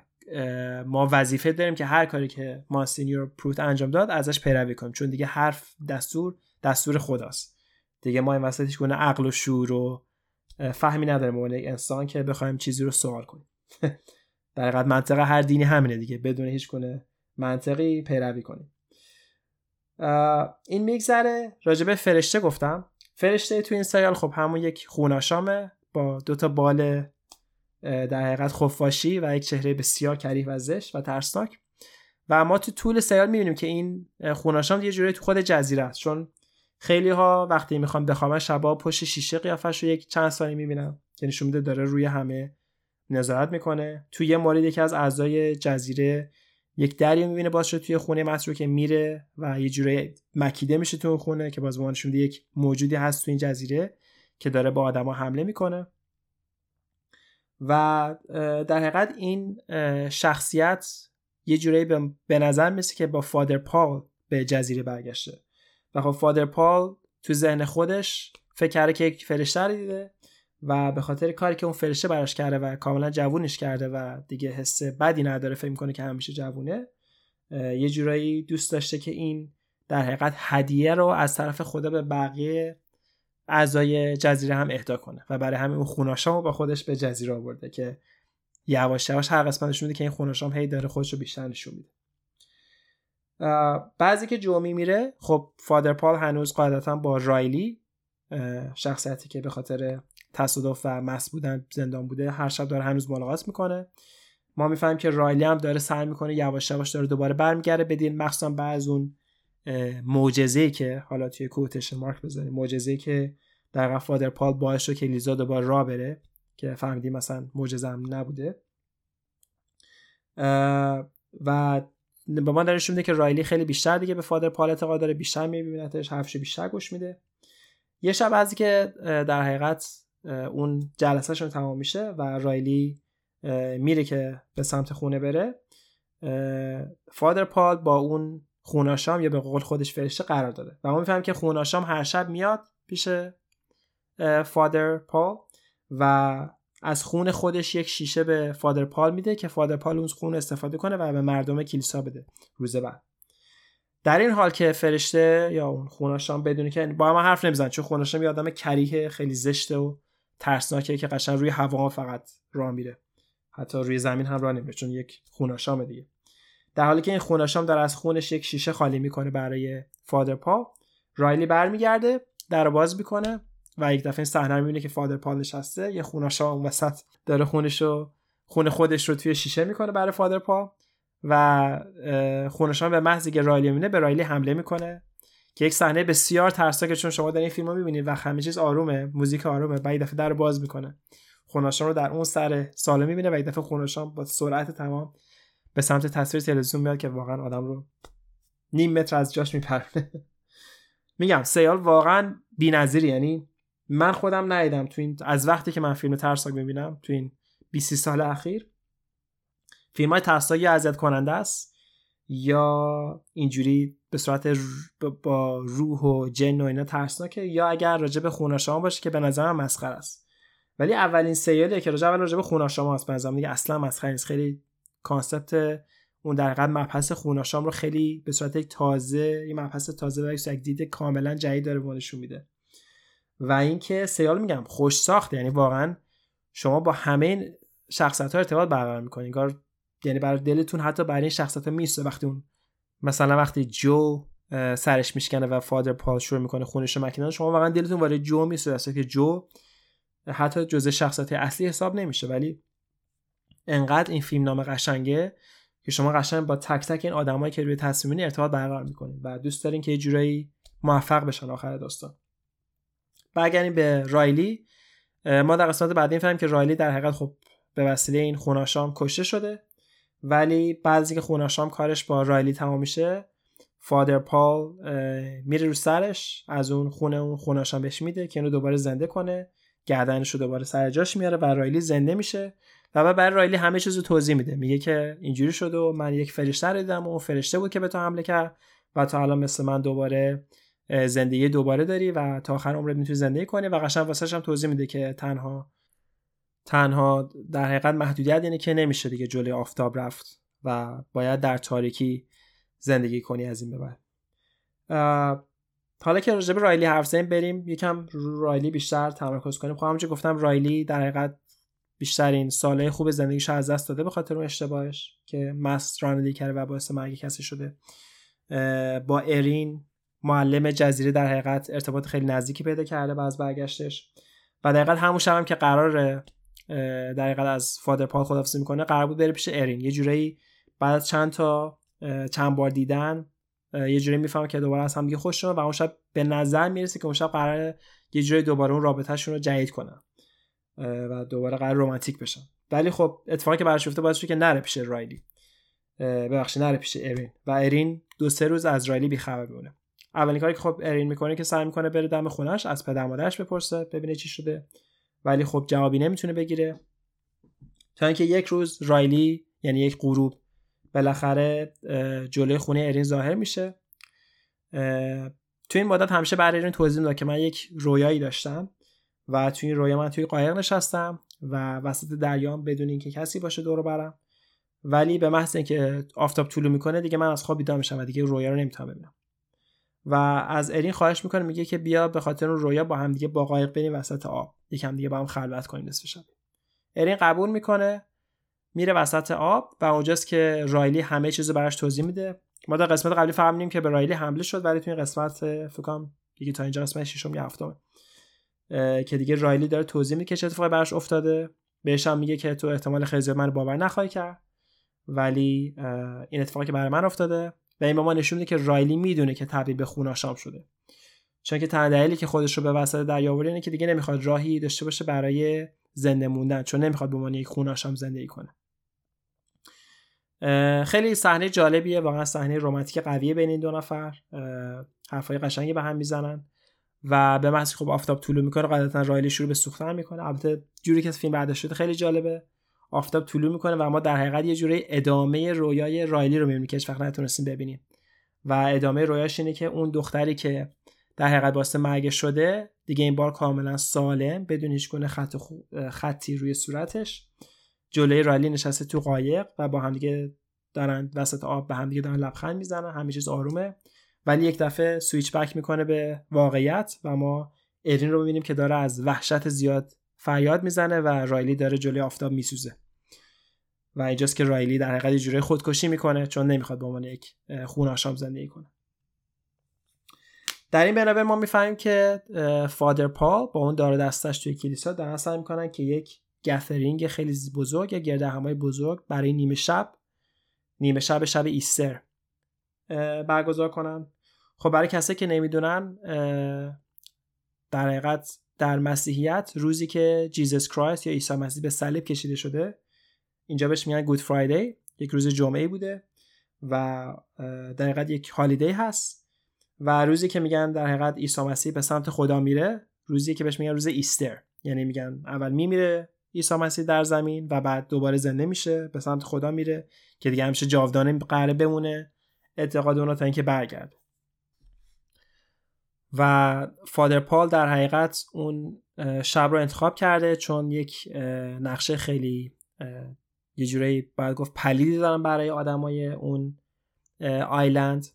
ما وظیفه داریم که هر کاری که ما سینیور پروت انجام داد ازش پیروی کنیم. چون دیگه حرف دستور دستور خداست. دیگه ما این وسط کنه عقل و شور و فهمی نداریم. به انسان که بخوایم چیزی رو سوال کنیم. <laughs> در حقیقت منطقه هر دینی همینه دیگه. بدون هیچ کنه منطقی پیروی کنیم. این میگذره. راجبه فرشته گفتم. فرشته تو این سریال خب همون یک خوناشامه با دو تا بال در حقیقت خفاشی و یک چهره بسیار کریه و زشت و ترسناک. و ما تو طول سریال می‌بینیم که این خوناشام یه جوری تو خود جزیره است. چون خیلی ها وقتی می‌خوان بخوابن شبا پشت شیشه قیافش رو یک چند ثانیه می‌بینن. که نشون میده داره روی همه نظارت می‌کنه. تو یه مورد یکی از اعضای جزیره یک دریا می‌بینه باز شد توی خونه مصر که میره و یه جوری مکیده میشه تو خونه که باز نشون یک موجودی هست تو این جزیره که داره با آدما حمله می‌کنه. و در حقیقت این شخصیت یه جورایی به نظر مثل که با فادر پال به جزیره برگشته. و خب فادر پال تو ذهن خودش فکر کرده که یک فرشته دیده و به خاطر کاری که اون فرشته براش کرده و کاملا جوونش کرده و دیگه حس بدی نداره فکر می‌کنه که همیشه جوونه یه جورایی دوست داشته که این در حقیقت هدیه رو از طرف خدا به بقیه اعضای جزیره هم اهدا کنه و برای همین اون خوناشام با خودش به جزیره آورده که یواش یواش هر قسمتش میده که این خوناشام هی داره خودش رو بیشتر نشون میده. بعضی که جومی میره خب فادر پال هنوز قاعدتا با رایلی شخصیتی که به خاطر تصادف و مس بودن زندان بوده هر شب داره هنوز ملاقات می‌کنه. ما می‌فهمیم که رایلی هم داره سعی می‌کنه یواش یواش داره دوباره برمیگرده بدین مخصوصا بعض اون معجزه که حالا توی کوتش مارک بزنیم معجزه که در فادر پال باعث شد که لیزا دوباره را بره که فهمیدیم مثلا معجزه هم نبوده. و به ما داره میده که رایلی خیلی بیشتر دیگه به فادر پال اعتقاد داره بیشتر میبینتش حرفش بیشتر گوش میده. یه شب بعضی که در حقیقت اون جلسهشون تمام میشه و رایلی میره که به سمت خونه بره فادر پال با اون خوناشام یا به قول خودش فرشته قرار داده و ما می‌فهمیم که خوناشام هر شب میاد پیش فادر پال و از خون خودش یک شیشه به فادر پال میده که فادر پال اون خون استفاده کنه و به مردم کلیسا بده روز بعد. در این حال که فرشته یا اون خوناشام بدونی که با هم حرف نمیزن چون خوناشام یه آدم کریه خیلی زشته و ترسناکه که قشن روی هوا فقط راه میره. حتی روی زمین هم راه نمیره چون یک خوناشام دیگه. در حالی که این خوناشام داره از خونش یک شیشه خالی می‌کنه برای فادر پا رایلی برمیگرده در باز می‌کنه. و یک دفعه این صحنه رو می‌بینه که فادر پال نشسته یه خوناشام اون وسط داره خونش رو خون خودش رو توی شیشه می‌کنه برای فادر پا و خونشان به محضی که رایلی می‌بینه به رایلی حمله می‌کنه که یک صحنه بسیار ترسناکه چون شما در این فیلم می‌بینید و همه چیز آرومه موزیک آرومه و دفعه در باز می‌کنه. خوناشان رو در اون سر ساله می‌بینه و یک دفعه خوناشان با سرعت تمام به سمت تصویر تلویزیون میاد که واقعا آدم رو نیم متر از جاش میپرونه. میگم سیال واقعا بی‌نظیری یعنی من خودم ندیدم تو این از وقتی که من فیلم ترسناک می‌بینم تو این 20 سال اخیر فیلم های ترسناک اذیت کننده است یا اینجوری به صورت با روح و جن و اینا ترسناکه یا اگر راجع به خوناشام باشه که به نظرم مسخره است. ولی اولین سریالیه که راجع اول راجع به خوناشام است به نظرم. دیگه اصلا مسخره نیست. خیلی کانسپت اون در حقیقت مبحث خوناشام رو خیلی به صورت یک تازه این مبحث تازه و یک دید کاملا جدید داره نشون میده. و اینکه سریال میگم خوش ساخت. یعنی واقعا شما با همه شخصیت ها ارتباط برقرار می‌کنید یعنی برای دلتون حتی برای این شخصیت میسته وقتی اون مثلا وقتی جو سرش میشکنه و فادر پال شروع می‌کنه خونش رو مکیدن شما واقعا دلتون برای جو میسته که جو حتی جزء شخصیت اصلی حساب نمیشه. ولی انقدر این فیلم نام قشنگه که شما قشنگ با تک تک این آدمایی که روی تصمیمین ارتباط برقرار می‌کنید و دوست دارین که یه جورایی موفق بشن آخر داستان. برگردیم به رایلی. ما در قسمت بعدی فهمیم که رایلی در حقیقت خب به وسیله این خوناشام کشته شده. ولی بعضی که خوناشام کارش با رایلی تمام میشه فادر پال میره رو سرش از اون خونه اون خوناشام بهش میده که اینو دوباره زنده کنه. گردنش رو دوباره سر جاش میاره و رایلی زنده میشه. و بعد برای رایلی همه چیز رو توضیح میده. میگه که اینجوری شده و من یک فرشته رو دیدم و فرشته بود که به تو حمله کرد و تا الان مثل من دوباره زندگی دوباره داری و تا آخر عمرت می‌تونی زندگی کنی و قشنگ واسه هم توضیح میده که تنها تنها در حقیقت محدودیت اینه که نمیشه دیگه جلوی آفتاب رفت و باید در تاریکی زندگی کنی از این به حالا که راجع به رایلی حرف زنیم بریم یکم رایلی بیشتر تمرکز کنیم. خب همونجا گفتم رایلی در حقیقت بیشترین ساله خوب زندگیش از دست داده به خاطر اون اشتباهش که مست رانندگی کرده و باعث مرگ کسی شده. با ارین معلم جزیره در حقیقت ارتباط خیلی نزدیکی پیدا کرده بعد برگشتش. و در حقیقت همون شب هم که قرار در حقیقت از فادر پال خدافظی می‌کنه قرار بود بره پیش ارین. یه جورایی بعد از چند تا چند بار دیدن یه جوری می‌فهمه که دوباره از هم دیگه خوش و اون شب به نظر می‌رسه که اون شب قرار یه جوری دوباره اون رابطهشون رو جدید کنن و دوباره قرار رومانتیک بشن. ولی خب اتفاقی که براش افتاد باعث که نره پیش رایلی. ببخشید نره پیش ارین. و ارین دو سه روز از رایلی بیخبر میمونه. اولین کاری که خب ارین می‌کنه که سعی می‌کنه بره دم خونش از پدر مادرش بپرسه ببینه چی شده. ولی خب جوابی نمی‌تونه بگیره. تا اینکه یک روز رایلی یعنی یک غروب بالاخره جلوی خونه ارین ظاهر میشه. تو این مدت همیشه برای ارین توضیح می‌داد که من یک رویایی داشتم و توی این رویا من توی قایق نشستم و وسط دریام بدون اینکه کسی باشه دور برم. ولی به محض اینکه آفتاب طولو می‌کنه دیگه من از خواب بیدار میشم و دیگه رویا رو نمی‌تونم ببینم. و از ارین خواهش می‌کنه میگه که بیا به خاطر اون رویا با هم دیگه با قایق بریم وسط آب. یکم دیگه با هم خلوت کنیم نصف شب. ارین قبول می‌کنه میره وسط آب و اونجاست که رایلی همه چیزو براش توضیح میده. ما در قسمت قبلی فهمیدیم که به رایلی حمله شد ولی تو این قسمت فکر کنم یکی تا اینجا قسمت ششم یا هفتم که دیگه رایلی داره توضیح میده که چه اتفاقی براش افتاده. بهش هم میگه که تو احتمال خیلی من باور نخواهی کرد ولی این اتفاقی که برای من افتاده. و این به ما نشون میده که رایلی می‌دونه که تبدیل به خوناشام شده. چون که تنها که خودش رو به وسط دریا آورده اینه که دیگه نمی‌خواد راهی داشته باشه برای زنده موندن چون نمی‌خواد به عنوان یک خوناشام زندگی کنه. خیلی صحنه جالبیه واقعا صحنه رمانتیک قویه بین این دو نفر. حرفای قشنگی به هم می‌زنن و به محض خب آفتاب طولو می‌کنه قاعدتا رایلی شروع به سوختن می‌کنه. البته جوری که فیلم برداشت شده خیلی جالبه. آفتاب طولو می‌کنه و ما در حقیقت یه جوری ادامه رویای رایلی رو می‌بینیم که فقط نتونستیم ببینیم. و ادامه رویاش اینه که اون دختری که در حقیقت واسه مرگ شده دیگه این بار کاملا سالم بدون هیچ گونه خط خطی روی صورتش. جلوی رایلی نشسته تو قایق و با هم دیگه دارن وسط آب به هم دیگه دارن لبخند می‌زنن همه چیز آرومه. ولی یک دفعه سویچ بک می‌کنه به واقعیت و ما ارین رو می‌بینیم که داره از وحشت زیاد فریاد می‌زنه و رایلی داره جلوی آفتاب میسوزه. و اینجاست که رایلی در حقیقت جوری خودکشی می‌کنه چون نمی‌خواد به عنوان یک خون آشام زندگی کنه. در این بنابر ما می‌فهمیم که فادر پال با اون دار دستش توی کلیسا دارن سعی می‌کنن که یک گثرینگ خیلی بزرگ یا گرد همای بزرگ برای نیمه شب نیمه شب شب ایستر برگزار کنن. خب برای کسایی که نمی‌دونن در حقیقت در مسیحیت روزی که جیزس کرایست یا عیسی مسیح به صلیب کشیده شده اینجا بهش میگن گود فرایدی یک روز جمعه بوده و در حقیقت یک هالیدی هست و روزی که میگن در حقیقت عیسی مسیح به سمت خدا میره روزی که بهش میگن روز ایستر یعنی میگن اول میمیره عیسی مسیح در زمین و بعد دوباره زنده میشه به سمت خدا میره که دیگه همیشه جاودانه قراره بمونه اعتقاد اونا تا اینکه برگرده. و فادر پال در حقیقت اون شب رو انتخاب کرده چون یک نقشه خیلی یه جورایی باید گفت پلیدی دارن برای آدمای اون آیلند.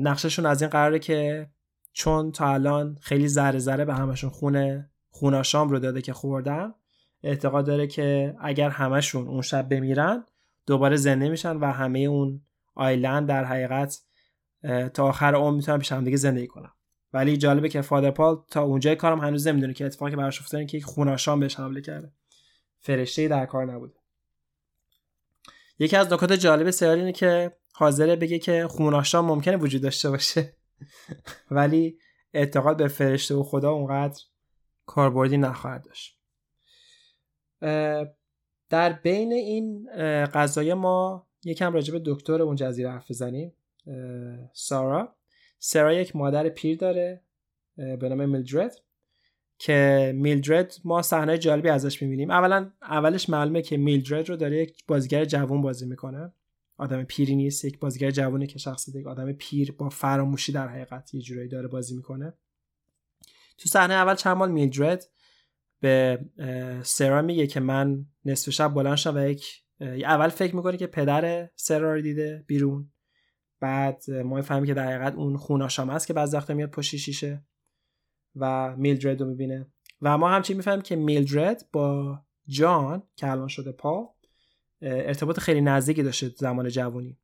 نقشهشون از این قراره که چون تا الان خیلی ذره ذره به همشون خونه خوناشام رو داده که خوردن اعتقاد داره که اگر همشون اون شب بمیرن دوباره زنده میشن و همه اون آیلند در حقیقت تا آخر عمر می‌تونن پیش هم دیگه زندگی کنن. ولی جالبه که فادر پال تا اونجای کارم هنوز نمی‌دونه که اتفاقی براش افتاده که یک خوناشام بهش حمله کرده. فرشته در کار نبوده. یکی از نکات جالب سریال اینه که حاضره بگه که خوناشام ممکنه وجود داشته باشه. <laughs> ولی اعتقاد به فرشته و خدا اونقدر کاربردی نخواهد داشت. در بین این قضایه ما یکم راجع به دکتر اون جزیره حرف بزنیم. سارا. سارا یک مادر پیر داره به نام میلدرد که میلدرد ما صحنه جالبی ازش می‌بینیم. اولا اولش معلومه که میلدرد رو داره یک بازیگر جوان بازی می‌کنه. آدم پیری نیست یک بازیگر جوانی که شخصیت یک آدم پیر با فراموشی در حقیقت یه جورایی داره بازی می‌کنه. تو صحنه اول چند مال میلدرد به سرا میگه که من نصف شب بلند شدم و یک اول فکر می‌کنه که پدر سرا رو دیده بیرون. بعد ما فهمیم که در حقیقت اون خوناشام است که بعضی وقتا میاد پشت شیشه و میلدرد رو می‌بینه. و ما همچنین می‌فهمیم که میلدرد با جان که الان شده پا ارتباط خیلی نزدیکی داشته زمان جوانی.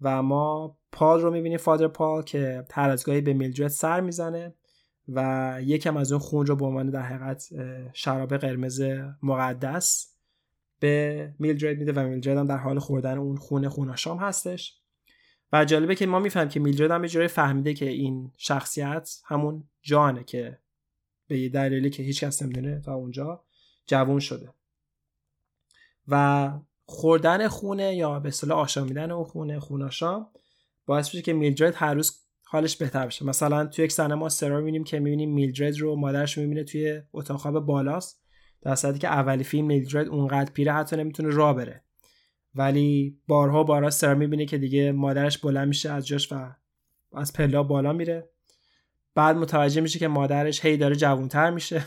و ما پال رو می‌بینیم فادر پال که هر از گاهی به میلدرد سر می‌زنه و یکم از اون خون رو به عنوان در حقیقت شراب قرمز مقدس به میلدرد میده و میلدرد هم در حال خوردن اون خون خوناشام هستش. و جالبه که ما می‌فهمیم که میلدرد هم یه فهمیده که این شخصیت همون جانه که به یه دلیلی که هیچ کس نمی‌دونه تا اونجا جوون شده. و خوردن خونه یا به اصطلاح آشامیدن اون خونه خوناشام باعث میشه که میلدرد هر روز حالش بهتر بشه. مثلا توی یک صحنه ما سرا می‌بینیم که می‌بینیم میلدرد رو مادرش می‌بینه توی اتاق خواب بالاست در که اولی فیلم میلدرد اونقدر پیره حتی نمی‌تونه راه بره. ولی بارها بارها سرا می‌بینه که دیگه مادرش بلند میشه از جاش و از پلا بالا میره. بعد متوجه میشه که مادرش هی داره جوونتر میشه.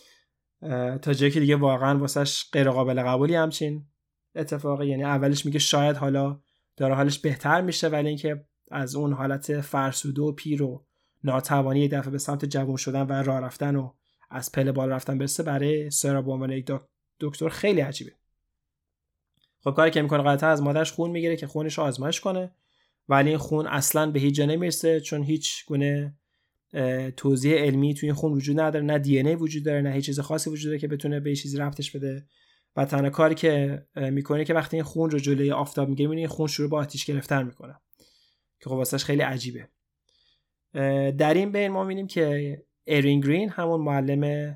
<laughs> تا جایی که دیگه واقعا واسش غیر قابل قبولی همچین اتفاقی. یعنی اولش میگه شاید حالا داره حالش بهتر میشه ولی اینکه از اون حالت فرسوده و پیر و ناتوانی یه دفعه به سمت جوان شدن و راه رفتن و از پله بالا رفتن برسه برای سرا به عنوان یک دکتر خیلی عجیبه. خب کاری که می‌کنه قاعدتا از مادرش خون می‌گیره که خونش رو آزمایش کنه. ولی این خون اصلا به هیچ جا نمی‌رسه چون هیچ گونه توضیح علمی توی این خون وجود نداره. نه دی ای وجود داره نه هیچ چیز خاصی وجود داره که بتونه به چیزی ربطش بده. و تنها کاری که می‌کنه که وقتی این خون رو جلوی آفتاب می‌گیره این خون شروع به آتیش گرفتن می‌کنه. که خب واسش خیلی عجیبه. در این بین ما می‌بینیم که ارین گرین همون معلم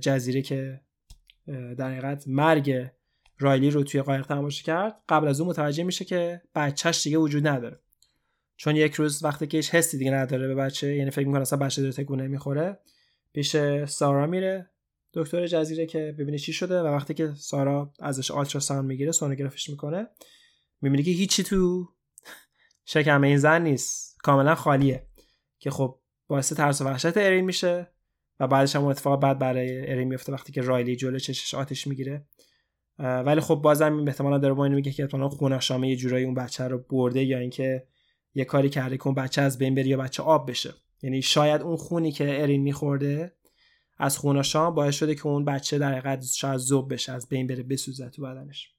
جزیره که در حقیقت مرگ رایلی رو توی قایق تماشا کرد قبل از اون متوجه میشه که بچهش دیگه وجود نداره. چون یک روز وقتی که هیچ حسی دیگه نداره به بچه یعنی فکر می‌کنه اصلا بچه داره تکونه می‌خوره پیش سارا میره دکتر جزیره که ببینه چی شده و وقتی که سارا ازش آلتراساوند می‌گیره سونوگرافیش می‌کنه می‌بینه که هیچی تو شکم این زن نیست. کاملا خالیه. که خب باعث ترس و وحشت ارین میشه و بعدش هم اتفاق بعد برای ارین میفته وقتی که رایلی جلو چشش آتش می‌گیره. ولی خب بازم احتمالا داره با اینو میگه که احتمالا خوناشامه یه جورایی اون بچه رو برده یا اینکه یه کاری کرده که اون بچه از بین بره یا بچه آب بشه. یعنی شاید اون خونی که ارین میخورده از خوناشام باعث شده که اون بچه در حقیقت شاید زوب بشه از بین بره بسوزه تو بدنش.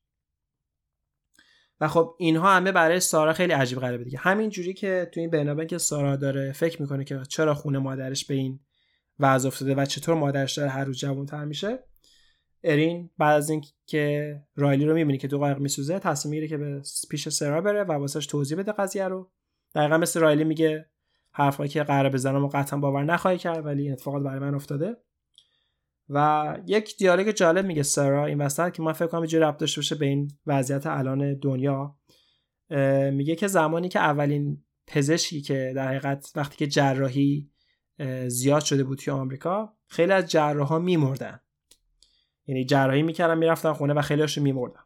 و خب اینها همه برای سارا خیلی عجیب غریبه دیگه. همین جوری که تو این بنابن که سارا داره فکر می‌کنه که چرا خونه مادرش به این وضع افتاده و چطور مادرش داره هر روز جوانتر میشه ارین بعد از اینکه رایلی رو می‌بینه که دو قایق میسوزه تصمیم می‌گیره که به پیش سرا بره و واسش توضیح بده قضیه رو. دقیقا مثل رایلی میگه حرفایی که قرار بزنم و قطعا باور نخواهی کرد ولی این اتفاقات برای من افتاده. و یک دیالوگ جالب میگه سرا این وسط که من فکر کنم یه ربط داشته باشه به این وضعیت الان دنیا. میگه که زمانی که اولین پزشکی که در حقیقت وقتی که جراحی زیاد شده بود توی آمریکا خیلی از جراحا میمردن. یعنی جراحی می‌کردن می‌رفتن خونه و خیلی هاشون میمردن.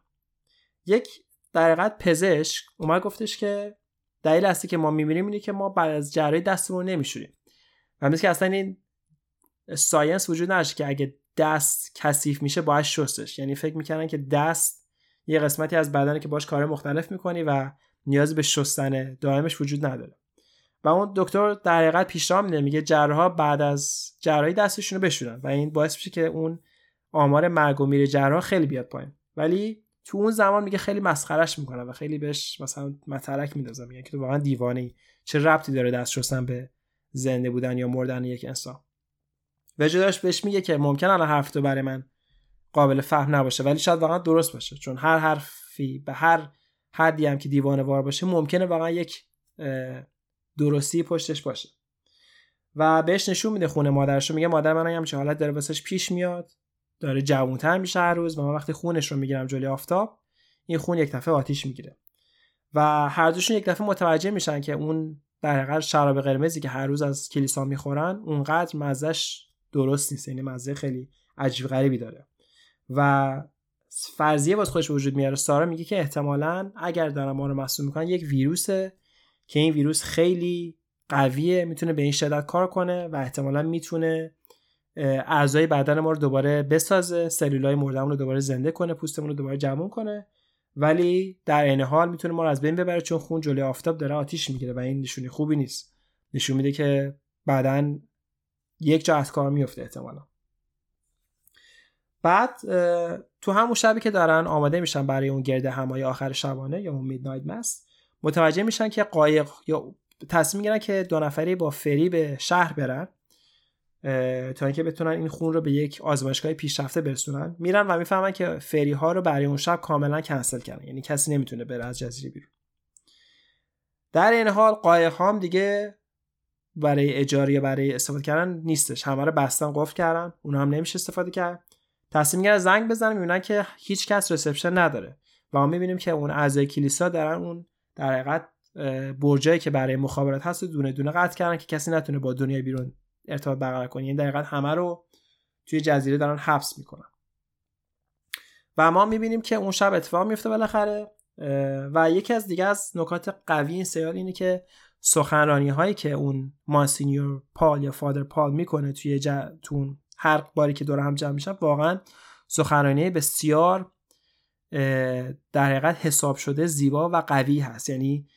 یک در حقیقت پزشک اومد گفتش که دلیل اصلی که ما میمیریم اینه که ما بعد از جراحی دستمون نمیشوریم. و مثل که اصلا این ساینس وجود نداشت که اگه دست کثیف میشه باید شستش. یعنی فکر می‌کردن که دست یه قسمتی از بدنه که باش کار مختلف می‌کنی و نیاز به شستن دائمش وجود نداره. و اون دکتر در حقیقت پیشنهاد میده میگه جراحا بعد از جراحی دستشون رو بشورن. و این باعث میشه که اون آمار مرگ و میر جراح خیلی بیاد پایین. ولی تو اون زمان میگه خیلی مسخرش می‌کنه و خیلی بهش مثلا متلک میندازه. میگه که تو واقعا دیوانه ای. چه ربطی داره دست شستن به زنده بودن یا مردن یک انسان؟ و جداش بهش میگه که ممکن الان حرف تو برای من قابل فهم نباشه ولی شاید واقعا درست باشه. چون هر حرفی به هر حدی هم که دیوانه وار باشه ممکنه واقعا یک درستی پشتش باشه. و بهش نشون میده خونه مادرش رو. میگه مادر من هم چه حالت داره واسش پیش میاد. داره جوونتر میشه هر روز و من وقتی خونش رو می‌گیرم جلوی آفتاب این خون یک دفعه آتیش می‌گیره. و هر دوشون یک دفعه متوجه میشن که اون در حقیقت شراب قرمزی که هر روز از کلیسا می‌خورن اونقدر مزش درست نیست یعنی مزه خیلی عجیب غریبی داره. و فرضیه باز خودش وجود میاره. سارا میگه که احتمالا اگر دارن ما رو مصوم می‌کنن یک ویروسه که این ویروس خیلی قویه می‌تونه به این شدت کار کنه و احتمالا می‌تونه اعضای بدن ما رو دوباره بسازه سلولای مردمون رو دوباره زنده کنه پوستمون رو دوباره جمع کنه. ولی در عین حال می‌تونه ما رو از بین ببره چون خون جلوی آفتاب داره آتیش می‌گیره و این نشونی خوبی نیست. نشون میده که بعدا یک جا از کار میفته احتمالا. بعد تو همون شبی که دارن آماده میشن برای اون گرد همای آخر شبانه یا اون میدنایت مست متوجه میشن که قایق یا تصمیم می‌گیرن که دو نفری با فری به شهر برن. تا اینکه بتونن این خون رو به یک آزمایشگاه پیشرفته برسونن. میرن و می‌فهمن که فری ها رو برای اون شب کاملا کنسل کردن. یعنی کسی نمی‌تونه بره از جزیره بیرون. در این حال قایق هم دیگه برای اجاره یا برای استفاده کردن نیستش. همه رو بستن قفل کردن. اونها هم نمیشه استفاده کرد. تصمیم می‌گیرن زنگ بزنن می‌بینن که هیچ کس رسپشن نداره. و ما می‌بینیم که اون اعضای کلیسا دارن اون در حقیقت برجایی که برای مخابرات هست دونه دونه قطع کردن که کسی نتونه با دنیا بیرون ارتباط برقرار کنه یعنی دقیقا همه رو توی جزیره دارن حبس می‌کنن. و ما می‌بینیم که اون شب اتفاق میفته بالاخره و یکی از دیگه از نکات قوی این سریال اینه که سخنرانی هایی که اون ماسینیور پال یا فادر پال می‌کنه توی ج... تون هر باری که دور هم جمع میشن واقعا سخنرانی بسیار در حقیقت حساب شده زیبا و قوی هست. یعنی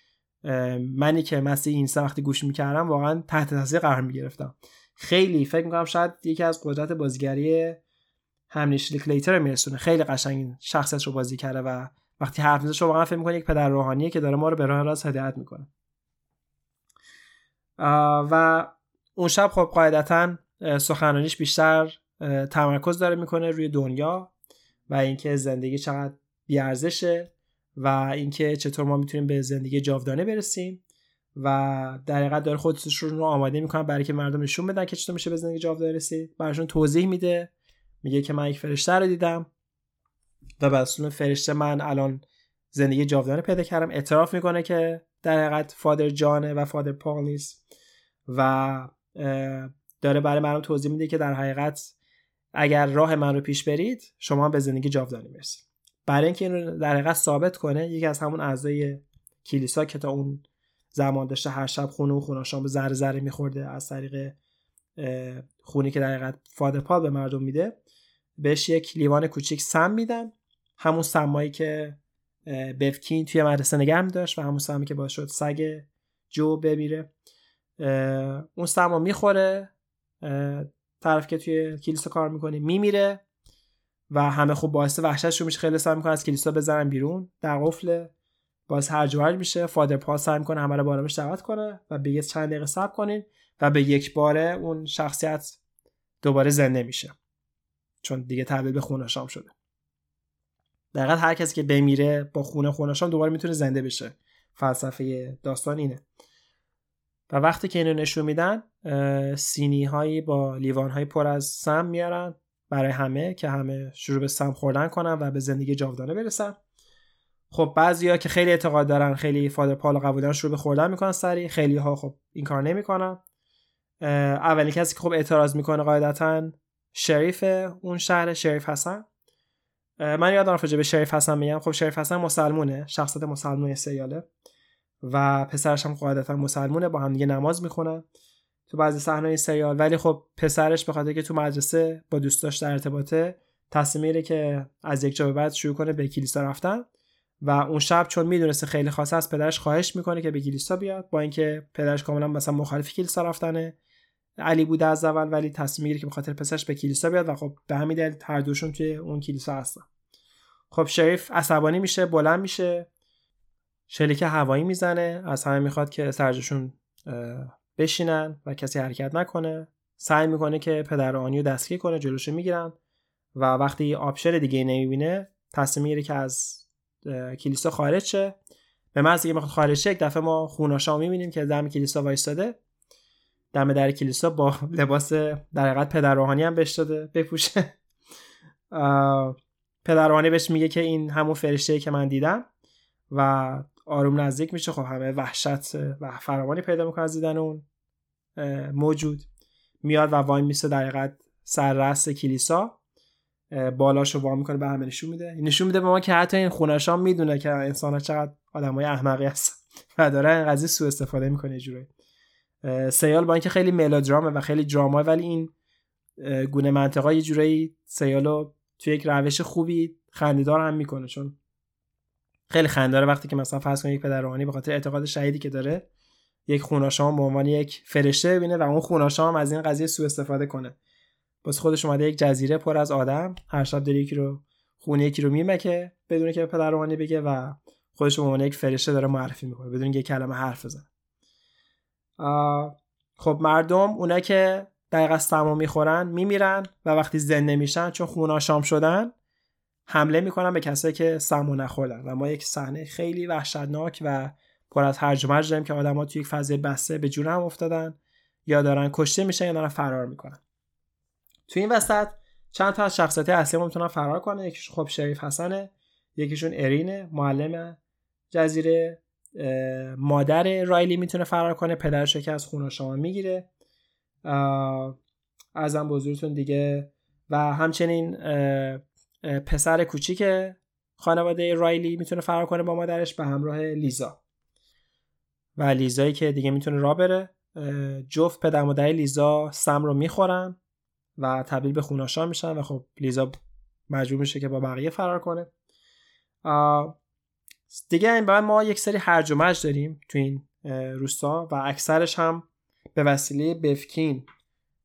منی که مثل این وقتی گوش می‌کردم واقعا تحت تاثیر قرار می‌گرفتم. خیلی فکر می‌کنم شاید یکی از قدرت بازیگری همنیش کلیتر میرسونه. خیلی قشنگ این شخصیت رو بازی کرده و وقتی حرف می‌زنه واقعا فکر می‌کنه یک پدر روحانیه که داره ما رو به راه راست هدایت می‌کنه. و اون شب خب قاعدتا سخنرانیش بیشتر تمرکز داره می‌کنه روی دنیا و اینکه زندگی چقدر بیارزشه. و اینکه چطور ما می‌تونیم به زندگی جاودانه برسیم و در حقیقت داره خودشون رو آماده می‌کنن برای که مردم نشون بدن که چطور میشه به زندگی جاودانه رسید. براشون توضیح میده. میگه که من یک فرشته رو دیدم و به فرشته من الان زندگی جاودانه پیدا کردم. اعتراف می‌کنه که در حقیقت فادر جانه و فادر پال نیست و داره برای مردم توضیح میده که در حقیقت اگر راه من رو پیش برید شما به زندگی جاودانه برسید برای اینکه این در حقیقت ثابت کنه یکی از همون اعضای کلیسا که تا اون زمان داشته هر شب خونه و خوناشان به ذره ذره میخورده از طریق خونی که در حقیقت فادر پال به مردم میده بهش یک لیوان کوچیک سم میدن. همون سمایی که بفکین توی مدرسه نگه داشت و همون سمی که باعث شد سگ جو بمیره. اون سما می‌خوره طرف که توی کلیسا کار می‌کنه میمیره. و همه خوب باعث وحشتشون میشه. خیلی سعی می‌کنن از کلیسا بزنن بیرون. در قفل باز هر جوهر میشه. فادر پا سعی می‌کنه همه رو با آرامش دعوت کنه و به چند دقیقه صبر کنین و به یک باره اون شخصیت دوباره زنده میشه. چون دیگه تبدیل به خوناشام شده. دقیقا هر کسی که بمیره با خونه خوناشام دوباره می‌تونه زنده بشه. فلسفه داستان اینه. و وقتی که اینو نشون میدن سینی هایی با لیوان های پر از سم میارن. برای همه که همه شروع به سم خوردن کنن و به زندگی جاودانه برسن. خب بعضیا که خیلی اعتقاد دارن خیلی فادر پال قبول دارن شروع به خوردن می‌کنن سری خیلی ها خب این کار نمی‌کنن. اولین کسی که خب اعتراض می‌کنه قاعدتا شریف اون شهر شریف حسن. من یادم رفت به شریف حسن میگم. خب شریف حسن مسلمونه شخصیت مسلمون سیاله و پسرش هم قاعدتا مسلمونه با هم دیگه نماز می‌خونن. تو بعضی صحنه سریال. ولی خب پسرش به خاطر که تو مدرسه با دوستاش در ارتباطه تصمیم می‌گیره که از یک جا به بعد شروع کنه به کلیسا رفتن و اون شب چون می‌دونسته خیلی خاصه از پدرش خواهش می‌کنه که به کلیسا بیاد با اینکه پدرش کاملا مثلا مخالف کلیسا رفتنه. علی بوده از اول ولی تصمیم می‌گیره که به خاطر پسرش به کلیسا بیاد و خب به همین دلیل هر دوشون توی اون کلیسا هستن. خب sheriff عصبانی میشه بلند میشه شلیک هوایی می‌زنه از همه می‌خواد که سرجشون بشینن و کسی حرکت نکنه. سعی می‌کنه که پدر آنیو دستگیر کنه جلوشو می‌گیرن و وقتی option دیگه نمی‌بینه تصمیم می‌گیره که از کلیسا خارج شه. به محض اینکه می‌خواد خارج شه یک دفعه ما خوناشاما می‌بینیم که دم کلیسا وایستاده. دم در کلیسا با <laughs> لباس در حقیقت پدر روحانی هم بهش داده بپوشه. <laughs> پدر روحانی بهش میگه که این همون فرشته که من دیدم و آروم نزدیک میشه. خب همه وحشت و فراوانی پیدا می‌کنه از دیدن اون موجود. میاد و وای میسه در حقیقت سررأس کلیسا. بالاشو وا می‌کنه به همه نشون میده. نشون میده به ما که حتی این خونشان می‌دونه که انسان ها چقدر آدمای احمقی هستن <laughs> و داره این قضیه سوء استفاده می‌کنه جوری سیال با اینکه خیلی ملودرامه و خیلی دراما ولی این گونه منطقه یه جورایی سیالو توی یک روش خوبی خندیدار هم می‌کنه. چون خیلی خنداره وقتی که مثلا فرض کنید یک پدر روحانی به خاطر اعتقاد شهیدی که داره یک خوناشام به عنوان یک فرشته ببینه و اون خوناشام از این قضیه سوء استفاده کنه. بس خودش اومده یک جزیره پر از آدم هر شب داره یکی رو خونه یکی رو میمکه بدون که پدر روحانی بگه و خودش به عنوان یک فرشته داره معرفی می‌کنه بدون یک کلمه حرف بزنه. خب مردم اونا که دقیقا سما می‌خورن میمیرن و وقتی زنده میشن چون خونا شام شدن حمله می‌کنن به کسایی که سمو نخوردن و ما یک صحنه خیلی وحشتناک و پر از هرج و مرج داریم که آدما توی یک فضای بسته به جون هم افتادن یا دارن کشته میشن یا دارن فرار می‌کنن. تو این وسط چند تا از شخصیت اصلی می‌تونن فرار کنن. یکیشون خب شریف حسنه یکیشون ارینه معلم جزیره مادر رایلی می‌تونه فرار کنه پدرش که از خونه شما می‌گیره. ازم بزرگتون دیگه. و همچنین پسر کوچیک خانواده رایلی می‌تونه فرار کنه با مادرش به همراه لیزا. و لیزایی که دیگه می‌تونه را بره جفت پدر مادر لیزا سم رو می‌خورن و تبدیل به خوناشا میشن و خب لیزا مجبور میشه که با بقیه فرار کنه. دیگه این بعد ما یک سری هرج و مرج داریم تو این روستا و اکثرش هم به وسیله بفکین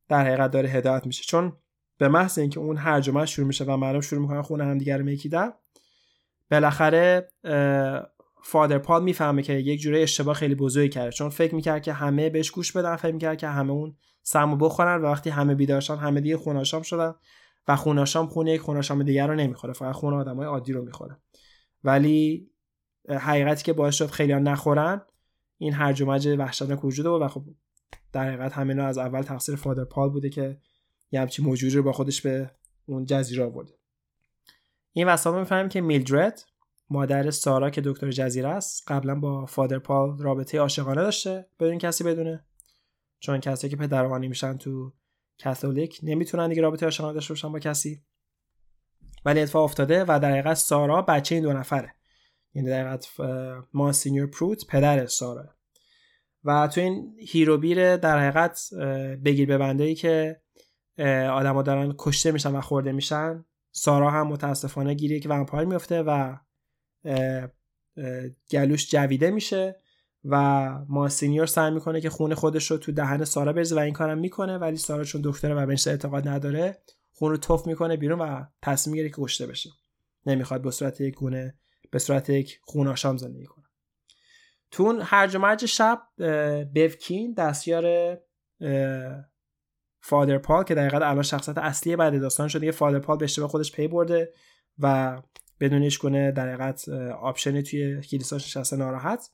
در حقیقت داره هدایت میشه. چون به محض اینکه اون هرج و شروع میشه و مردم شروع می‌کنن خونه همدیگه رو میکیدن بالاخره فادر پال می‌فهمه که یک جوره اشتباه خیلی بزرگی کرده. چون فکر می‌کرد که همه بهش گوش بدن فکر می‌کرد که همه اون سمو بخورن و وقتی همه بیدارشان همه دیگه خوناشام شدن و خوناشام خونه یک خوناشام دیگر رو نمی‌خوره فقط خونه آدمای عادی رو می‌خوره. ولی حقیقتی که باعث شد خیلی نخورن این هرج و مرج وحشتناک وجود بود و خب در حقیقت همه از اول تقصیر فادر پال بوده که یه همچی موجودی رو با خودش به اون جزیره آورده. این وسط می‌فهمیم که میلدرد مادر سارا که دکتر جزیره است قبلا با فادر پال رابطه عاشقانه داشته بدون کسی بدونه چون کسی که پدر روحانی میشن تو کاتولیک نمی‌تونن دیگه رابطه عاشقانه داشته باشن با کسی. ولی اتفاق افتاده و در حقیقت سارا بچه این دو نفره. یعنی در حقیقت Monsignor Pruitt پدر سارا و تو این هیر و ویر در حقیقت بگیر ای که آدما دارن کشته میشن و خورده میشن. سارا هم متاسفانه گیر یک vampire میفته و گلوش جویده میشه و ماسینیور سعی می‌کنه که خون خودش رو تو دهن سارا بریزه و این کارم می‌کنه ولی سارا چون دکتره و بهش اعتقاد نداره خون رو تف می‌کنه بیرون و تصمیم می‌گیره که کشته بشه. نمی‌خواد به صورت یک گونه به صورت یک خون آشام زندگی کنه. تو اون هرج و مرج شب بفکین دستیار فادر پال که دقیقا الان شخصیت اصلی بعد داستان شده یه فادر پال به اشتباه خودش پی برده و بدون هیچ گونه در حقیقت option ی توی کلیساش نشسته ناراحت.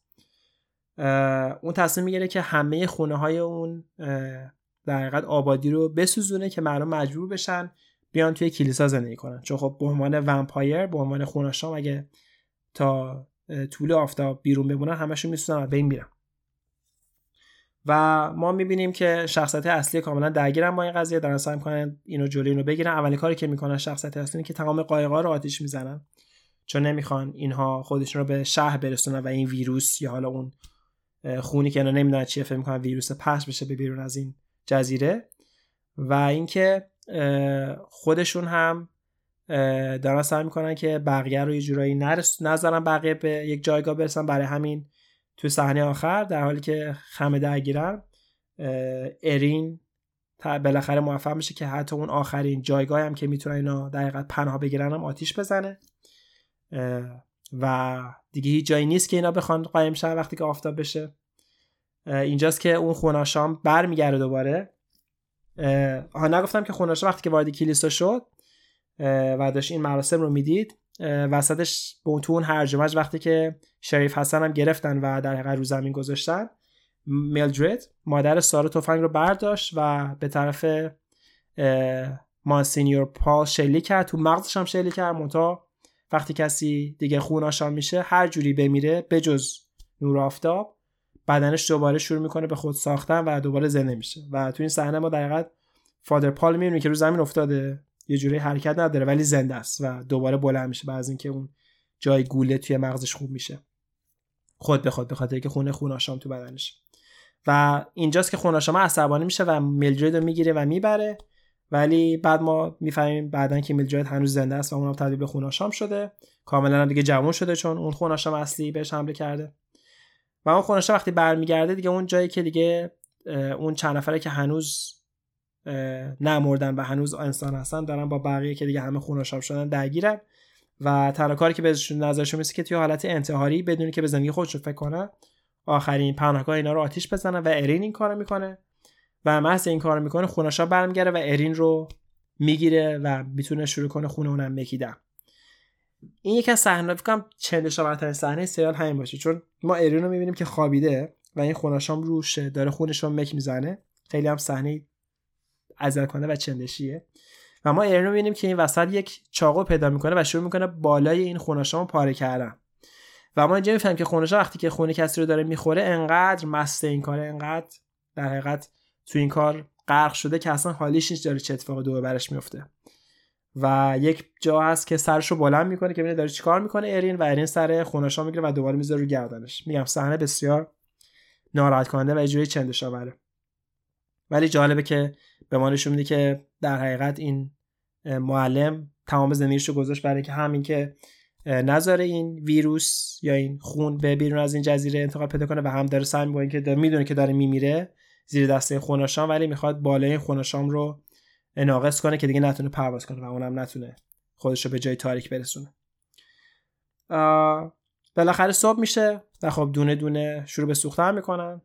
اون تصمیم می‌گیره که همه خونه های اون در حقیقت آبادی رو بسوزونه که مردم مجبور بشن بیان توی کلیسا زندگی کنن. چون خب به عنوان vampire به عنوان خوناشام اگه تا طول آفتاب بیرون بمونن همشون میسوزن و بین میرن. و ما می‌بینیم که شخصیت اصلی کاملا درگیرن با این قضیه. دارن سعی می‌کنن اینو جلوی اینو بگیرن. اولین کاری که می‌کنن شخصیت اصلی که تمام قایقا رو آتیش می‌زنن. چون نمی‌خوان اینها خودشون رو به شهر برسونن و این ویروس یا حالا اون خونی که اینا نمی‌دونن چیه فکر می‌کنن ویروس پخش بشه به بیرون از این جزیره. و اینکه خودشون هم دارن سعی می‌کنن که بقیه رو یه جورایی نرس نذارن بقیه به یک جایگاه برسن. برای همین تو صحنه آخر در حالی که خمه درگیرن ارین بالاخره موفق میشه که حتی اون آخرین جایگاه هم که می‌تونن اینا در حقیقت پناه بگیرن هم آتیش بزنه. و دیگه هیچ جایی نیست که اینا بخوان قایم شن وقتی که آفتاب بشه. اینجاست که اون خوناشام برمیگرده دوباره. ها نگفتم که خوناشام وقتی که وارد کلیسا شد و داشت این مراسم رو می‌دید وسطش تو اون هرج وقتی که شریف حسن هم گرفتن و در حقیقت رو زمین گذاشتن میلدرید مادر سارا تفنگ رو برداشت و به طرف مانسینیور پال شلیک کرد. تو مغزش هم شلیک کرد. منتها وقتی کسی دیگه خوناشان میشه هر جوری بمیره بجز نور آفتاب بدنش دوباره شروع می‌کنه به خود ساختن و دوباره زنده میشه. و تو این صحنه ما در فادر پال می‌بینی که رو زمین افتاده. یه جوری حرکت نداره ولی زنده است و دوباره بلند میشه بعد از اینکه اون جای گوله توی مغزش خوب میشه. خود به خود به خاطر که خونه خوناشام تو بدنش. و اینجاست که خوناشام عصبانی میشه و میلدرید رو می‌گیره و می‌بره ولی بعد ما می‌فهمیم بعدا که میلدرید هنوز زنده است و اونم تبدیل به خوناشام شده. کاملا هم دیگه جوان شده چون اون خوناشام اصلی بهش حمله کرده. و اون خوناشام وقتی برمیگرده دیگه اون جایی که دیگه اون چند نفره که هنوز نمردن و هنوز انسان هستن دارن با بقیه که دیگه همه خوناشام شدن درگیرن. و تنها کاری که بهشون نظرشون میسه که توی حالت انتحاری بدونی که به زندگی خودشون فکر کنن آخرین پناهگاه اینا رو آتیش بزنن و ارین این کارو می‌کنه. و محض این کارو می‌کنه خوناشا برمیگره و ارین رو می‌گیره و می‌تونه شروع کنه خونه اونم مکیدن این یکی از صحنه فکر کنم صحنه سریال همین باشه چون ما ارین رو می‌بینیم که خوابیده و این خوناشام روش داره خونش رو مک می‌زنه. خیلی هم صحنه ازل کنه و چندشیه و ما ارین رو می‌بینیم که این وسط یک چاقو پیدا می‌کنه و شروع می‌کنه بالای این خوناشام پاره کردن. و ما اینجا می‌فهمیم که خونشا وقتی که خونه کسی رو داره می‌خوره انقدر مست این کاره انقدر در حقیقت تو این کار غرق شده که اصلا حالیش نیست داره چه اتفاق برش میفته و یک جا هست که سرش رو بلند می‌کنه که ببینه داره چیکار می‌کنه ارین و ارین سر خونشا می‌گیره و دوباره می‌ذاره رو گردنش. میگم صحنه بسیار ناراحت کننده و اجوری چندش آوره ولی جالبه که به ما نشون میده که در حقیقت این معلم تمام زندگیش رو گذاشت برای که همین که نذاره این ویروس یا این خون به بیرون از این جزیره انتقال پیدا کنه و هم داره سعی می‌کنه که می‌دونه که داره میمیره زیر دسته خوناشام ولی می‌خواد بالای خوناشام رو ناقص کنه که دیگه نتونه پرواز کنه و اونم نتونه خودش رو به جای تاریک برسونه. بالاخره صبح میشه و خب دونه دونه شروع به سوختن می‌کنن.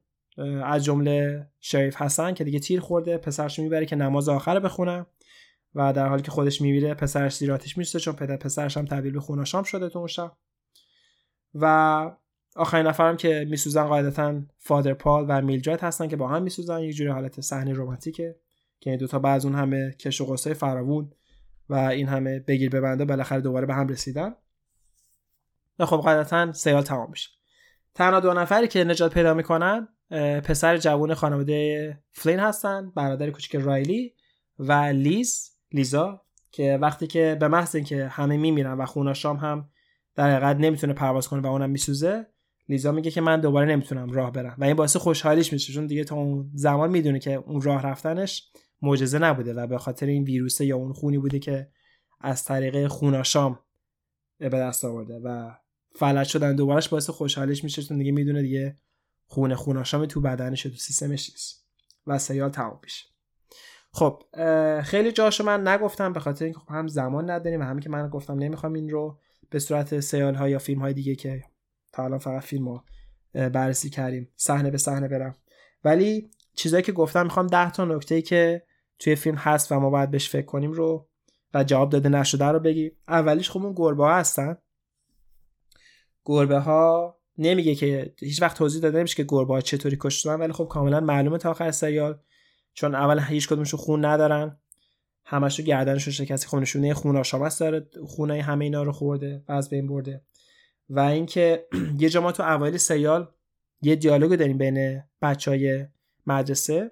از جمله شریف حسن که دیگه تیر خورده پسرش می‌بره که نماز آخر بخونه و در حالی که خودش میمیره پسرش زیر میسته چون پدر پسرش هم تبدیل به خوناشام شده تو اون شب. و آخرین نفرم که میسوزن قاعدتا فادر پال و میلدرد هستن که با هم میسوزن. یه جوری حالت صحنه رمانتیکه که این دوتا بعد اون همه کش و قصه فراوون و این همه بگیر ببنده بالاخره دوباره به هم رسیدن. و خب قاعدتا سیال تمام میشه. تنها دو نفری که نجات پیدا می‌کنن پسر جوان خانواده فلین هستن برادر کوچیک رایلی و لیز لیزا که وقتی که به محض اینکه همه میمیرن و خوناشام هم در حقیقت نمی‌تونه پرواز کنه و اونم میسوزه لیزا میگه که من دوباره نمی‌تونم راه برم. و این باعث خوشحالیش میشه چون دیگه تا اون زمان می‌دونه که اون راه رفتنش معجزه نبوده و به خاطر این ویروسه یا اون خونی بوده که از طریق خوناشام به دست آورده و فلج شدن. دوبارش باعث خوشحالیش میشه چون دیگه می‌دونه دیگه خون خوناشام تو بدنش تو سیستمش نیست. و سیال تمام میشه. خب خیلی جاشو من نگفتم به خاطر اینکه خب هم زمان نداریم و همین که من گفتم نمی‌خوام این رو به صورت سیال ها یا فیلم های دیگه که تا الان فقط فیلم رو بررسی کردیم صحنه به صحنه برم. ولی چیزایی که گفتم می‌خوام ده تا نکته که توی فیلم هست و ما باید بهش فکر کنیم رو و جواب داده نشده رو بگی. اولیش خب اون گربه ها هستن. گربه ها نمیگه که هیچ وقت توضیح داده نمیشه که گربه ها چطوری کشتن ولی خب کاملا معلومه تا آخر سریال چون اول هیچ کدومشون خون ندارن همشو گردنشو شکسته خونشونه خون آشامس داره خونه همه اینا رو خورده و از بین برده. و اینکه <clears throat> یه جا ما تو اوایل سریال یه دیالوگ داریم بین بچه های مدرسه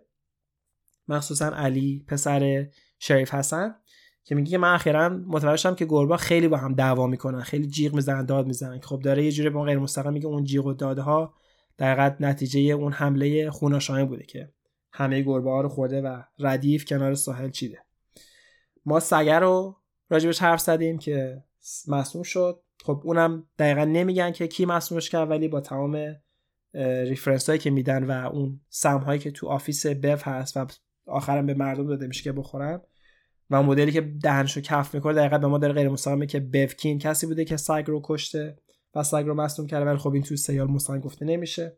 مخصوصا علی پسر شریف حسن. که میگه من اخیرا متوجه شدم که گربا خیلی با هم دعوا می‌کنن خیلی جیغ می‌زنن داد می‌زنن. خب داره یه جوری به غیر مستقیم میگه اون جیغ و دادها در نتیجه اون حمله خوناشاین بوده که همه گربه ها رو خورده و ردیف کنار ساحل چیده. ما سگه رو راجبش حرف زدیم که مسموم شد. خب اونم دقیقا نمیگن که کی مسمومش کرد ولی با تمام reference هایی که میدن و اون سم هایی که تو office Bev هست و آخرم به مردم داده میشه که بخورن و مدلی که دهنشو کف می‌کنه دقیقا به ما داره غیر مستقیمه که Bev Keane کسی بوده که سگ رو کشته و سگ رو مسموم کرده ولی خب این تو سریال مستقیم گفته نمیشه.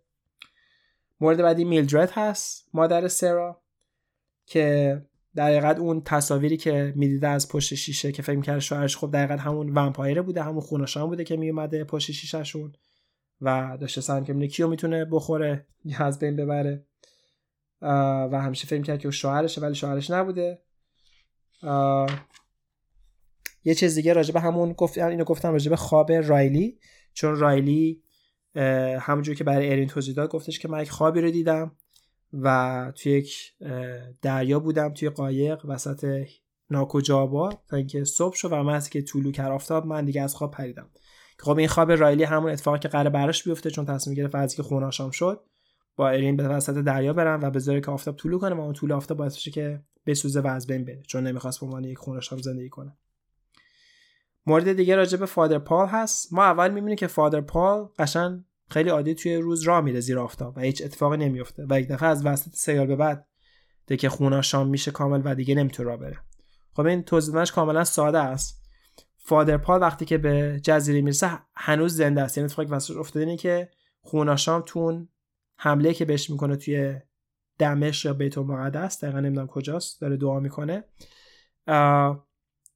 مورد بعدی میلدرد هست مادر سرا که در اون تصاویری که می‌دیده از پشت شیشه که فکر کرد شوهرش خب در همون ومپایره بوده همون خوناشان بوده که میومده پشت شیشهشون و داشته سعی که کیو می‌تونه بخوره یا از بین ببره. و همیشه فکر کرد که شوهرشه ولی شوهرش نبوده. یه چیز دیگه راجبه همون گفت اینو گفتم راجبه خواب رایلی. چون رایلی همونجور که برای ارین توضیح داد گفتش که من یک خوابی رو دیدم و توی یک دریا بودم توی قایق وسط ناکجابا تا اینکه صبح شد و من که طولو کر آفتاب من دیگه از خواب پریدم. خب این خواب رایلی همون اتفاقی که قرار براش بیفته چون تصمیم گرفت از که خونه شام شد. با ارین به وسط دریا برم و بذاره که آفتاب طولو کنه و اون طول آفتاب باعث بشه که بسوزه و از بین بره چون نمی‌خواست به عنوان یک خونه شام زندگی کنه. مورد دیگه راجع به فادر پال هست. ما اول می‌بینیم که فادر پال قشن خیلی عادی توی روز راه میره زیر آفتاب و هیچ اتفاقی نمیفته و یک دفعه از وسط سیال به بعد دیگه خونه شام میشه کامل و دیگه نمی‌تونه راه بره. خب این توضیحش کاملا ساده است. فادر پال وقتی که به جزیره می‌رسه هنوز زنده است. یعنی اتفاقی واسه افتاده اینه که خوناشام تون حمله که بهش می‌کنه توی دمشق یا بیت المقدس دقیقا نمی‌دونم کجاست داره دعا می‌کنه.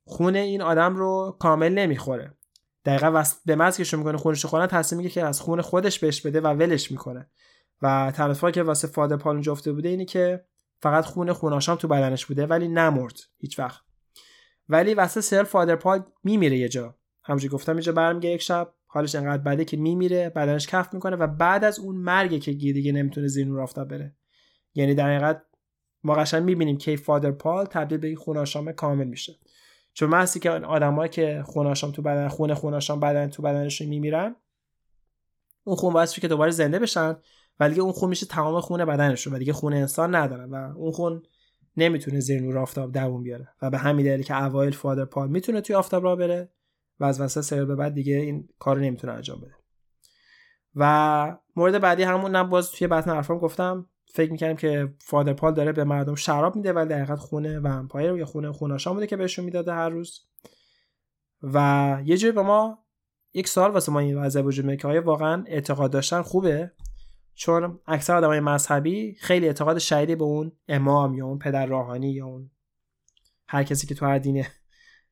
خونه این آدم رو کامل نمی‌خوره. دقیقا به محض که شروع می‌کنه خونش خورن تصمیم میگه که از خون خودش بهش بده و ولش می‌کنه. و تنفا که واسه فادر پال جفته بوده اینه که فقط خون خوناشام تو بدنش بوده ولی نمرد هیچ وقت. ولی واسه سر فادر پال میمیره یه جا. همونجوری گفتم اینجا برمیگه یک شب. حالش انقدر بده که میمیره بدنش کف می‌کنه و بعد از اون مرگه که دیگه نمی‌تونه زیر نور آفتاب بره. یعنی در حقیقت ما قشنگ می‌بینیم که فادر پال تبدیل به خوناشام کامل میشه. چون محضی که آدمایی که خوناشام تو بدن خونه خوناشام بدن تو بدنشون میمیرن اون خون باعث که دوباره زنده بشن ولی اون خون میشه تمام خون بدنشون و دیگه خون انسان ندارن و اون خون نمی‌تونه زیر نور آفتاب دووم بیاره. و به همین دلیل که اوایل فادر پال می‌تونه توی آفتاب را بره و از وسط سر به بعد دیگه این کارو نمی‌تونه انجام بده. و مورد بعدی همون باز توی بطن حرفام گفتم فکر می‌کردم که فادر پال داره به مردم شراب میده ولی در حقیقت خونه ومپایر یا خونه خوناشان بوده که بهشون می‌داده هر روز. و یه جوری به ما یک سال واسه ما این وضع وجود میاد که آیا واقعا اعتقاد داشتن خوبه؟ چون اکثر آدمای مذهبی خیلی اعتقاد شدیدی به اون امام یا اون پدر راهانی یا اون هر کسی که تو هر دینه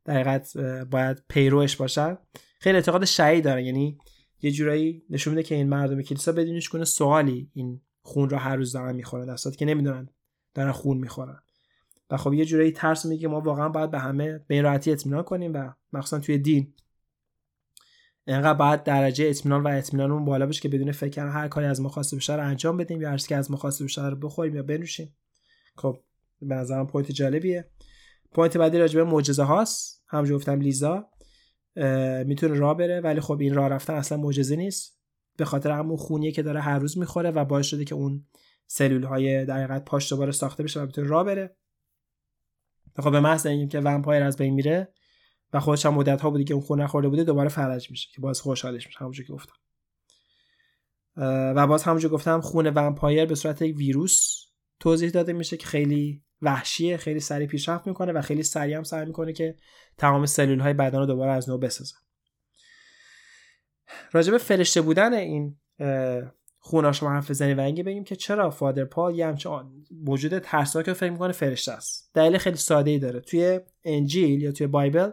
در باید پیروش باشن. خیلی اعتقاد شدید دارن. یعنی یه جورایی نشون میده که این مردم کلیسا بدون کنه سوالی این خون رو هر روز دارن می‌خورن. در که نمی‌دونن دارن خون می‌خورن. و خب یه جورایی ترس میگه ما واقعا باید به همه به این راحتی اطمینان کنیم و مخصوصا توی دین. انقدر بعد درجه اطمینان و اطمینانمون بالا بشه که بدون فکر هر کاری از ما خواسته بشه انجام بدیم یا هر که از ما خواسته بشه رو بخوریم یا بنوشیم. خب به نظرم point جالبیه. point بعدی راجبه معجزه هاست همونجور گفتم لیزا می‌تونه راه بره ولی خب این راه رفتن اصلا معجزه نیست. به خاطر همون خونیه که داره هر روز می‌خوره و باعث شده که اون سلول های در حقیقت پاش دوباره ساخته بشه و بتونه راه بره. خب به محض اینکه که vampire از بین میره و خودش هم مدت ها بودی که اون خون نخورده بوده دوباره فلج میشه که باز خوشحالش میشه همونجوری که گفتم. و باز همونجور گفتم خون vampire به صورت یک ویروس توضیح داده میشه که خیلی وحشیه خیلی سریع پیشرفت می‌کنه و خیلی سریع هم سعی می‌کنه که تمام سلول های بدن رو دوباره از نو بسازه. راجب فرشته بودن این خوناش ما حرف بزنیم و اینکه بگیم که چرا فادر پال یه همچین موجود ترسناک فکر می‌کنه فرشته است. دلیل خیلی ساده ای داره. توی انجیل یا توی بایبل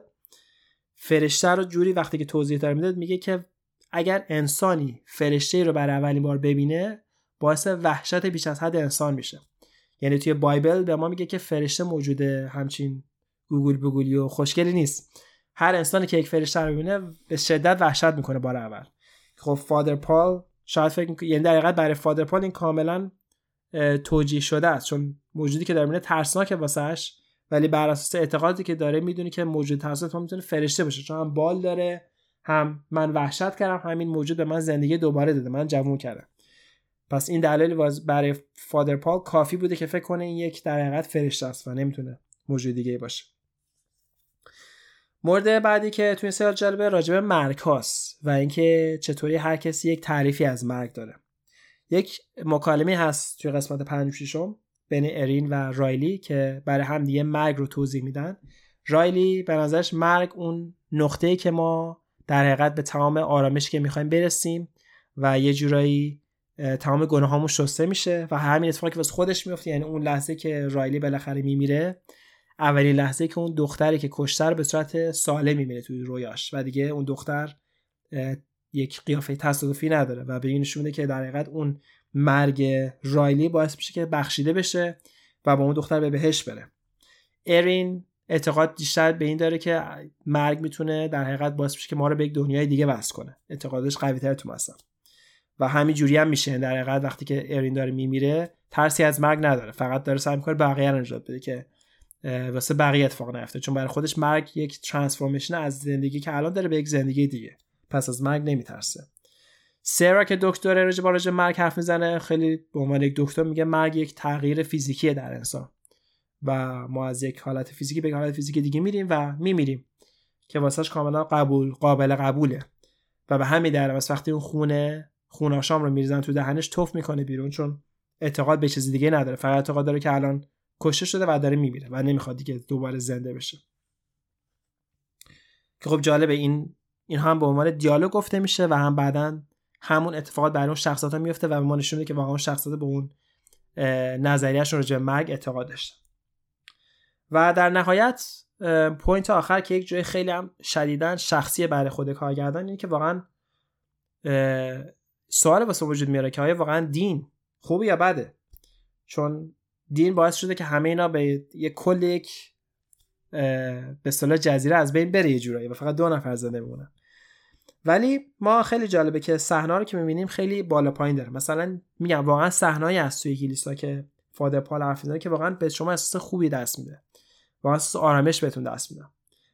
فرشته رو جوری وقتی که توضیح داره میده میگه که اگر انسانی فرشته رو برای اولین بار ببینه باعث وحشت بیش از حد انسان میشه. یعنی توی بایبل به ما میگه که فرشته موجوده همچین گوگل بگولی و خوشگلی نیست. هر انسانی که یک فرشته رو ببینه به شدت وحشت می‌کنه بار اول. خب فادر پال شاید فکر می‌کنه یعنی در برای فادر پال این کاملا توجیه شده است. چون موجودی که در می‌بینه ترسناکه واسهش ولی بر اساس اعتقادی که داره می‌دونی که موجود ترسناک می‌تونه فرشته باشه. چون هم بال داره هم من وحشت کردم همین موجود به من زندگی دوباره داده. من جوون کردم. پس این دلیل برای فادر پال کافی بوده که فکر کنه این یک در حقیقت فرشته است و نمی‌تونه موجود دیگه باشه. مورد بعدی که توی سیال جلبه راجبه مرگ و اینکه چطوری هر کسی یک تعریفی از مرگ داره. یک مکالمه هست توی قسمت 56 بین ارین و رایلی که برای هم دیگه مرگ رو توضیح میدن. رایلی به نظرش مرگ اون نقطه که ما در حقیقت به تمام آرامش که می‌خوایم برسیم و یه جورایی تمام گناهامون شسته میشه و همین اتفاقی که واسه خودش میفته یعنی اون لحظه که رایلی بالاخره میمیره اولین لحظه که اون دختری که کشتر به صورت سالم میمیره توی رویاش و دیگه اون دختر یک قیافه تصادفی نداره و به این نشونه که در حقیقت اون مرگ رایلی باعث میشه که بخشیده بشه و با اون دختر به بهش بره. ارین اعتقاد بیشتر به این داره که مرگ می‌تونه در حقیقت باعث بشه که ما رو به یک دنیای دیگه وصل کنه. اعتقادش قوی تر تو مثلا و همین جوری هم میشه. در حقیقت وقتی که ارین داره میمیره ترسی از مرگ نداره. فقط داره سعی می‌کنه بقیه رو نجات بده که واسه بقیه اتفاق نیفته. چون برای خودش مرگ یک ترانسفورمیشن از زندگی که الان داره به یک زندگی دیگه. پس از مرگ نمیترسه. سرا که دکتر رج با مرگ حرف می‌زنه خیلی به عنوان یک دکتر میگه مرگ یک تغییر فیزیکیه در انسان. و ما از یک حالت فیزیکی به یک حالت فیزیکی دیگه میریم و میمیریم که واسهش کاملا قبول قابل قبوله. و به همین در وقتی اون خونه خوناشام رو میریزن تو دهنش توف می‌کنه بیرون چون اعتقاد به چیز دیگه نداره. فقط اعتقاد داره که الان کشته شده و داره میمیره و نمی‌خواد دیگه دوباره زنده بشه. که خب جالبه این این هم به عنوان دیالوگ گفته میشه و هم بعدا همون اتفاقات برای اون شخصیت ها میفته و ما نشون که واقعا اون شخصیت به اون نظریهشون راجع به مرگ اعتقاد داشتن. و در نهایت پوینت آخر که یک جای خیلی هم شدیدن شخصی برای خود کارگردان اینه که واقعا سوال واسه وجود میاره که آیا واقعا دین خوبه یا بده؟ چون دین باعث شده که همه اینا به یک کل یک به اصطلاح جزیره از بین بره یه جورایی و فقط دو نفر زنده بمونن. ولی ما خیلی جالبه که صحنه رو که می‌بینیم خیلی بالا پایین داره. مثلا میگم واقعا صحنه‌ای از توی کلیسا که فادر پال حرف که واقعا به شما احساس خوبی دست میده. واقعا احساس آرامش بهتون دست میده.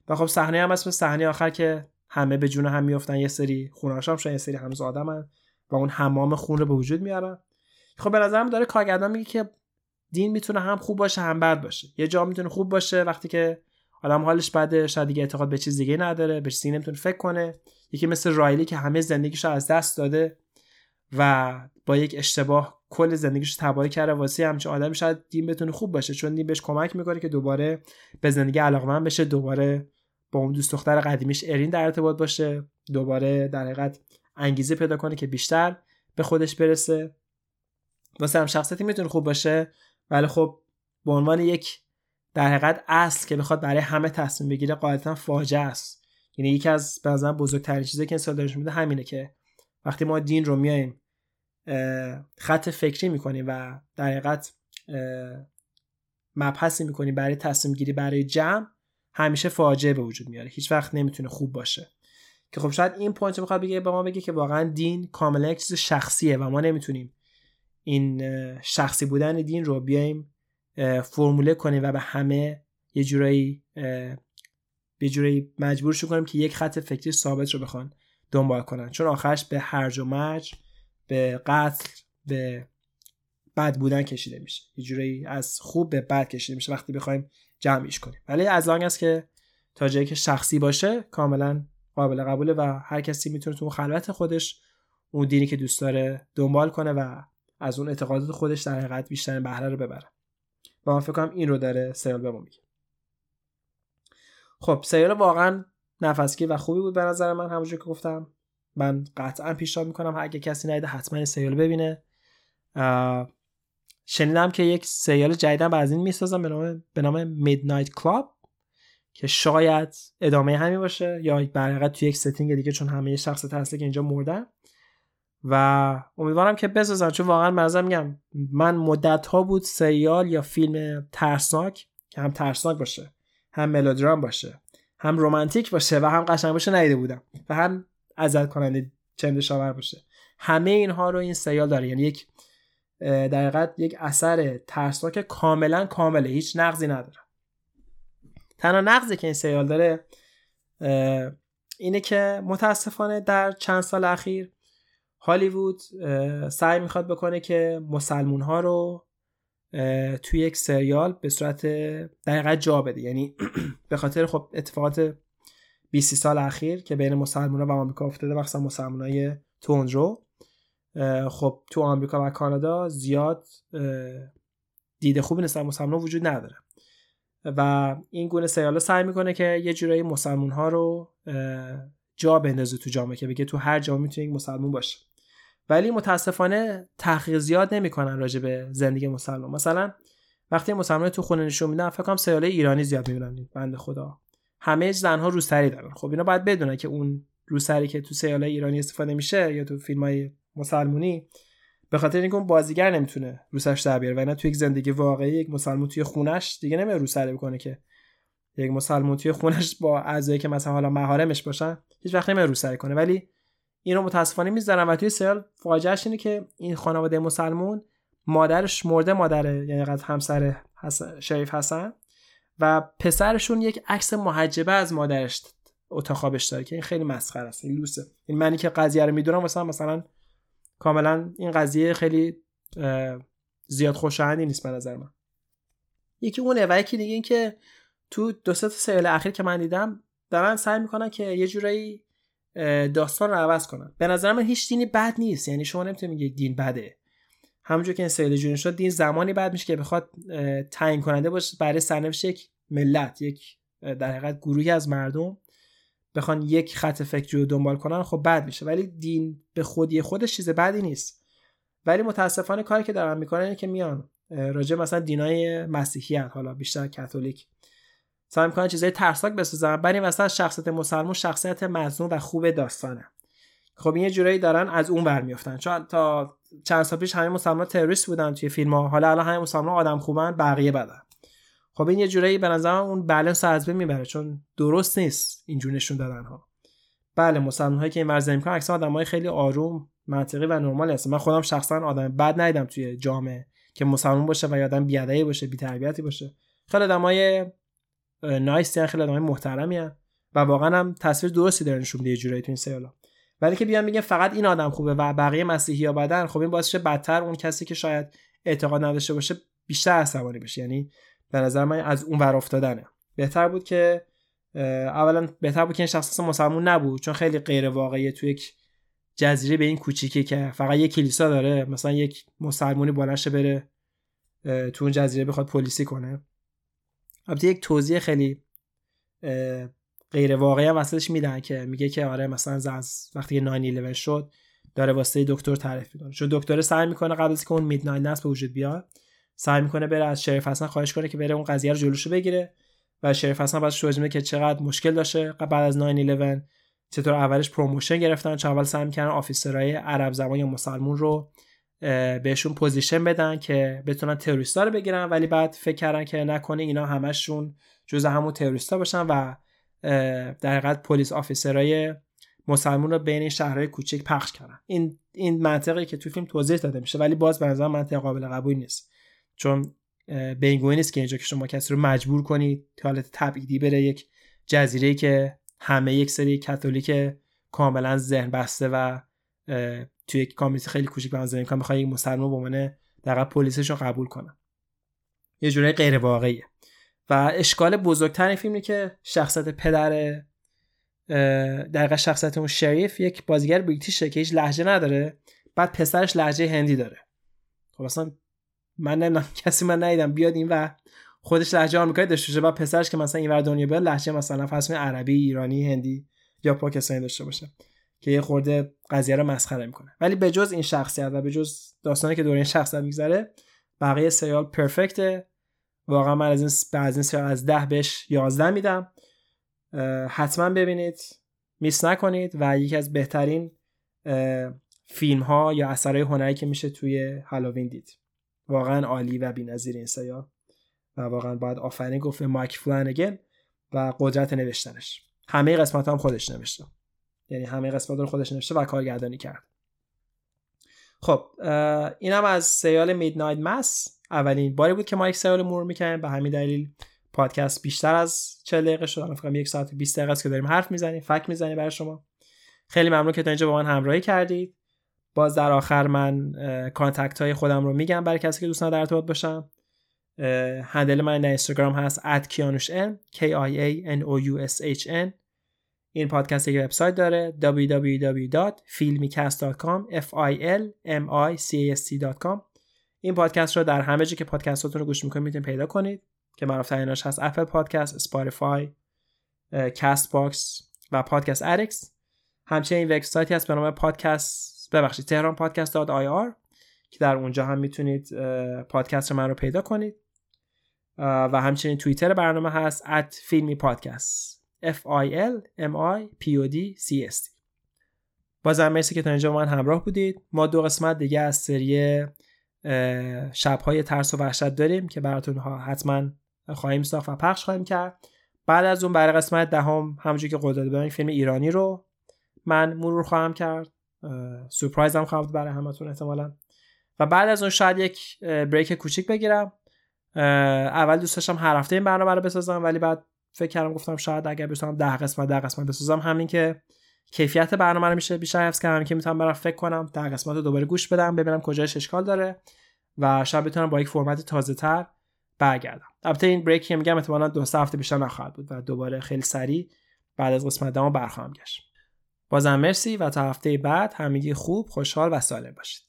و خب صحنه هم مثل صحنه آخر که همه به جون هم میافتن یه سری خوناشام شدن یه سری همز آدمن. و اون حمام خون رو به وجود میارن. خب به نظرم داره کارگردان میگه که دین می‌تونه هم خوب باشه هم بد باشه. یه جا می‌تونه خوب باشه وقتی که آدم حالش بده شاید دیگه اعتقاد به چیز دیگه نداره به چیزی نمی‌تونه فکر کنه. یکی مثل رایلی که همه زندگیش رو از دست داده و با یک اشتباه کل زندگیش تباه کرده واسه همچین آدمی شاید دین بتونه خوب باشه. چون دین بهش کمک می‌کنه که دوباره به زندگی علاقمند بشه دوباره با اون دوست دختر قدیمیش ارین در ارتباط باشه دوباره در حقیقت انگیزه پیدا کنه که بیشتر به خودش برسه. واسه هم شخصیتی می‌تونه خوب باشه ولی خب به عنوان یک در حقیقت اصل که بخواد برای همه تصمیم بگیره قاعدتا فاجعه است. یعنی یکی از به بزرگترین چیزی که انسان دارش میده همینه که وقتی ما دین رو میایم خط فکری می‌کنیم و در حقیقت مبحثی می‌کنیم برای تصمیم گیری برای جمع همیشه فاجعه به وجود میاره. هیچ وقت نمی‌تونه خوب باشه. که خب شاید این پوینت می‌خواد بگه به ما بگه که واقعا دین کاملا یک چیز شخصیه و ما نمی‌تونیم این شخصی بودن دین رو بیایم فرموله کنیم و به همه یه جورایی به جورایی مجبور شو کنیم که یک خط فکری ثابت رو بخوان دنبال کنن. چون آخرش به هرج و مرج به قتل به بد بودن کشیده میشه. یه جورایی از خوب به بد کشیده میشه وقتی بخوایم جمعیش کنیم. ولی از آن است که تا جایی که شخصی باشه کاملا قابل قبوله و هر کسی می‌تونه تو خلوت خودش اون دینی که دوست داره دنبال کنه و از اون اعتقادات خودش در حقیقت بیشتر بهره رو ببره. و من فکر کنم این رو داره سریال به میگه. خب سریال واقعا نفسکی و خوبی بود به نظر من همونجور که گفتم. من قطعا پیشنهاد می‌کنم اگه کسی ندیده حتما این سریال ببینه. شنیدم که یک سریال جدیدم از این می‌سازن به نام به نام Midnight Club که شاید ادامه همین باشه یا در حقیقت توی یک setting دیگه چون همه شخص اصلی که اینجا مردن. و امیدوارم که بسازن چون واقعا بازم میگم من مدت ها بود سریال یا فیلم ترسناک که هم ترسناک باشه هم ملودرام باشه هم romantic باشه و هم قشنگ باشه ندیده بودم و هم اذیت کننده چندش آور باشه. همه اینها رو این سریال داره. یعنی یک در یک اثر ترسناک کاملا کامله. هیچ نقضی نداره. تنها نقضی که این سریال داره اینه که متاسفانه در چند سال اخیر هالیوود سعی می‌خواد بکنه که مسلمون ها رو توی یک سریال به صورت دقیقا جا بده. یعنی <clears throat> به خاطر خب اتفاقات 20 سال اخیر که بین مسلمان ها و آمریکا افتاده مخصوصا مسلمان های تونرو خب تو آمریکا و کانادا زیاد دیده خوبی نسبت مسلمان وجود نداره. و این گونه سریال سعی می‌کنه که یه جورایی مسلمون ها رو جا بندازه تو جامعه که بگه تو هر جامعه می‌تونه یک مسلمون باشه ولی متاسفانه تحقیق زیاد نمی‌کنن راجع به زندگی مسلمان. مثلا وقتی مسلمان تو خونه نشون میدن فکر کنم سریال ایرانی زیاد می‌بینن. بنده خدا. همه زنها روسری دارن. خب اینا باید بدونن که اون روسری که تو سریال ایرانی استفاده میشه یا تو فیلم های مسلمونی به خاطر اینکه اون بازیگر نمی‌تونه روسش در بیاره و اینا تو یک زندگی واقعی یک مسلمون توی خونش دیگه نمیره روسری بکنه که یک مسلمون توی خونش با اعضایی که مثلا حالا محارمش باشن هیچ وقت نمیره روسری کنه. ولی اینو متاسفانه می‌ذارن و توی سریال فاجعهش اینه که این خانواده مسلمون مادرش مرده مادره یعنی قد همسر حسن، شریف حسن و پسرشون یک عکس محجبه از مادرش اتاق خوابش داره که این خیلی مسخره است این لوسه. این منی که قضیه رو می‌دونم مثلا مثلا کاملا این قضیه خیلی زیاد خوشایندی نیست به نظر من. یکی اونه و یکی دیگه این که تو دو سه سریال اخیر که من دیدم دارن سعی می‌کنن که یه جورایی داستان رو عوض کنن. به نظر من هیچ دینی بد نیست یعنی شما نمی‌تونید یک دین بده. همونجور که این سریال جون شد دین زمانی بد میشه که بخواد تعیین کننده باشه برای سرنوشت یک ملت یک در حقیقت گروهی از مردم. بخوان یک خط فکری رو دنبال کنن خب بد میشه. ولی دین به خودی خودش چیز بدی نیست. ولی متاسفانه کاری که دارن می‌کنن اینه که میان راجع مثلا دینای مسیحیت حالا بیشتر کاتولیک. سعی می‌کنن چیزای ترسناک بسازن برای مثلا شخصیت مسلمون شخصیت مظلوم و خوب داستانه. خب این یه جورایی دارن از اون ور میفتن چون تا چند سال پیش همه مسلمان تروریست بودن توی فیلم ها حالا الان همه مسلمان آدم خوبن بقیه بدن. خب این یه جورایی به نظر اون بالانس از بین می‌بره چون درست نیست اینجور نشون دادن ها. بله مسلمان هایی که این ورزه می‌کنن اکثر آدمای خیلی آروم منطقی و نرمال هستن. من خودم شخصا آدم بد ندیدم توی جامعه که مسلمان باشه و آدم بیادایی باشه بی‌تربیتی باشه. خیلی آدمای نایس خیلی آدمای محترمی و واقعا هم تصویر درستی داره نشون میده جورایی تو این سریالا ولی که بیان میگن فقط این آدم خوبه و بقیه مسیحی ها بدن خب این باعث بدتر اون کسی که شاید اعتقاد نداشته باشه بیشتر عصبانی بشه. یعنی به نظر من از اون ور افتادنه. بهتر بود که اولا بهتر بود که این شخص مسلمون نبود چون خیلی غیر واقعیه تو یک جزیره به این کوچیکی که فقط یک کلیسا داره مثلا یک مسلمونی بلنشه بره تو اون جزیره بخواد پلیسی کنه. البته یک توضیح خیلی غیر واقعی هم وسطش میدن که میگه که آره مثلا از وقتی که 911 شد داره واسه دکتر تعریف می‌کنه. چون دکتر سعی می‌کنه قبل از که اون midnight به وجود بیاد سعی می‌کنه بره از sheriff حسن خواهش کنه که بره اون قضیه رو جلوشو بگیره و sheriff حسن بعدش توضیح که چقدر مشکل داشته. بعد از 911 چطور اولش promotion گرفتن چون اول سعی می‌کردن officer های عرب زبان یا مسلمون رو بهشون position بدن که بتونن تروریستا رو بگیرن ولی بعد فکر کردن که نکنه اینا همشون جز همون تروریستا باشن و در حقیقت پلیس آفیسرهای مسلمون رو بین شهرهای کوچک پخش کردن. این این منطقی که تو فیلم توضیح داده میشه ولی باز به نظر منطق قابل قبول نیست. چون بینگوی نیست که اینجا که شما کسی رو مجبور کنید حالت تبعیدی بره یک جزیره که همه یک سری کاتولیک کاملا ذهن بسته و توی یک کامیونیتی خیلی کوچیک به کنن می‌خوان یک مسلمان به عنوان در پلیسش رو قبول کنن. یه جوری غیر واقعیه و اشکال بزرگتر این که شخصیت پدر در شخصیت اون شریف یک بازیگر بریتیشه که هیچ لحجه نداره بعد پسرش لحجه هندی داره. خب اصلا من نمی‌دونم <laughs> کسی من ندیدم بیاد این و خودش لهجه آمریکایی داشته باشه. و پسرش که مثلا این ور دنیا بیاد لهجه مثلا فرض عربی ایرانی هندی یا پاکستانی داشته باشه که یه خورده قضیه رو مسخره می‌کنه. ولی به جز این شخصیت و به جز داستانی که دور این شخصیت میگذره بقیه سریال پرفکته. واقعا من از این از این سریال از ده بهش 11 میدم. حتما ببینید. میس نکنید و یکی از بهترین فیلم ها یا اثرهای هنری که میشه توی هالووین دید. واقعا عالی و بی‌نظیر این سریال و واقعا باید آفرین گفت مایک فلانگن و قدرت نوشتنش. همه قسمت هم خودش نوشته. یعنی همه قسمت رو خودش نوشته و کارگردانی کرد. خب اینم از سریال Midnight Mass. اولین باری بود که ما یک سریال مرور می‌کنیم به همین دلیل پادکست بیشتر از 40 دقیقه شد. فکر یک ساعت و 20 دقیقه است که داریم حرف می‌زنیم فک می‌زنیم برای شما. خیلی ممنون که تا اینجا با من همراهی کردید. باز در آخر من contact های خودم رو میگم برای کسی که دوستان در ارتباط باشم. handle من در اینستاگرام هست @kianushn k i a n o u s h n. این پادکست یک وبسایت داره www.filmicast.com f i l m i c a s t.com این پادکست رو در همه جا که پادکستاتون رو گوش می‌کنید می‌تونید پیدا کنید که معروف تریناش هست Apple Podcast، Spotify، Castbox و Podcast Addict همچنین وبسایتی هست به نام پادکست ببخشید تهران پادکست dot ir که در اونجا هم می‌تونید پادکست من رو پیدا کنید. و همچنین توییتر برنامه هست at Filmi Podcast F I L M I P O D C S T. بازم مرسی که تا اینجا من همراه بودید. ما دو قسمت دیگه از سری شبهای ترس و وحشت داریم که براتون حتما خواهیم ساخت و پخش خواهیم کرد. بعد از اون برای قسمت دهم ده همونجور که قول داده فیلم ایرانی رو من مرور خواهم کرد. سورپرایز هم خواهد برای همتون احتمالا. و بعد از اون شاید یک بریک کوچیک بگیرم. اول دوست داشتم هر هفته این برنامه رو بسازم ولی بعد فکر کردم گفتم شاید اگر بتونم ده قسمت ده قسمت بسازم. همین که کیفیت برنامه رو میشه بیشتر حفظ کنم که می‌تونم برم فکر کنم ده قسمت رو دوباره گوش بدم ببینم کجاش اشکال داره و شاید بتونم با یک فرمت تازه تر برگردم. البته این بریک میگم احتمالاً دو هفته بیشتر نخواهد بود و دوباره خیلی سریع بعد از قسمت دما برخواهم گشت. بازم مرسی و تا هفته بعد همگی خوب خوشحال و سالم باشید.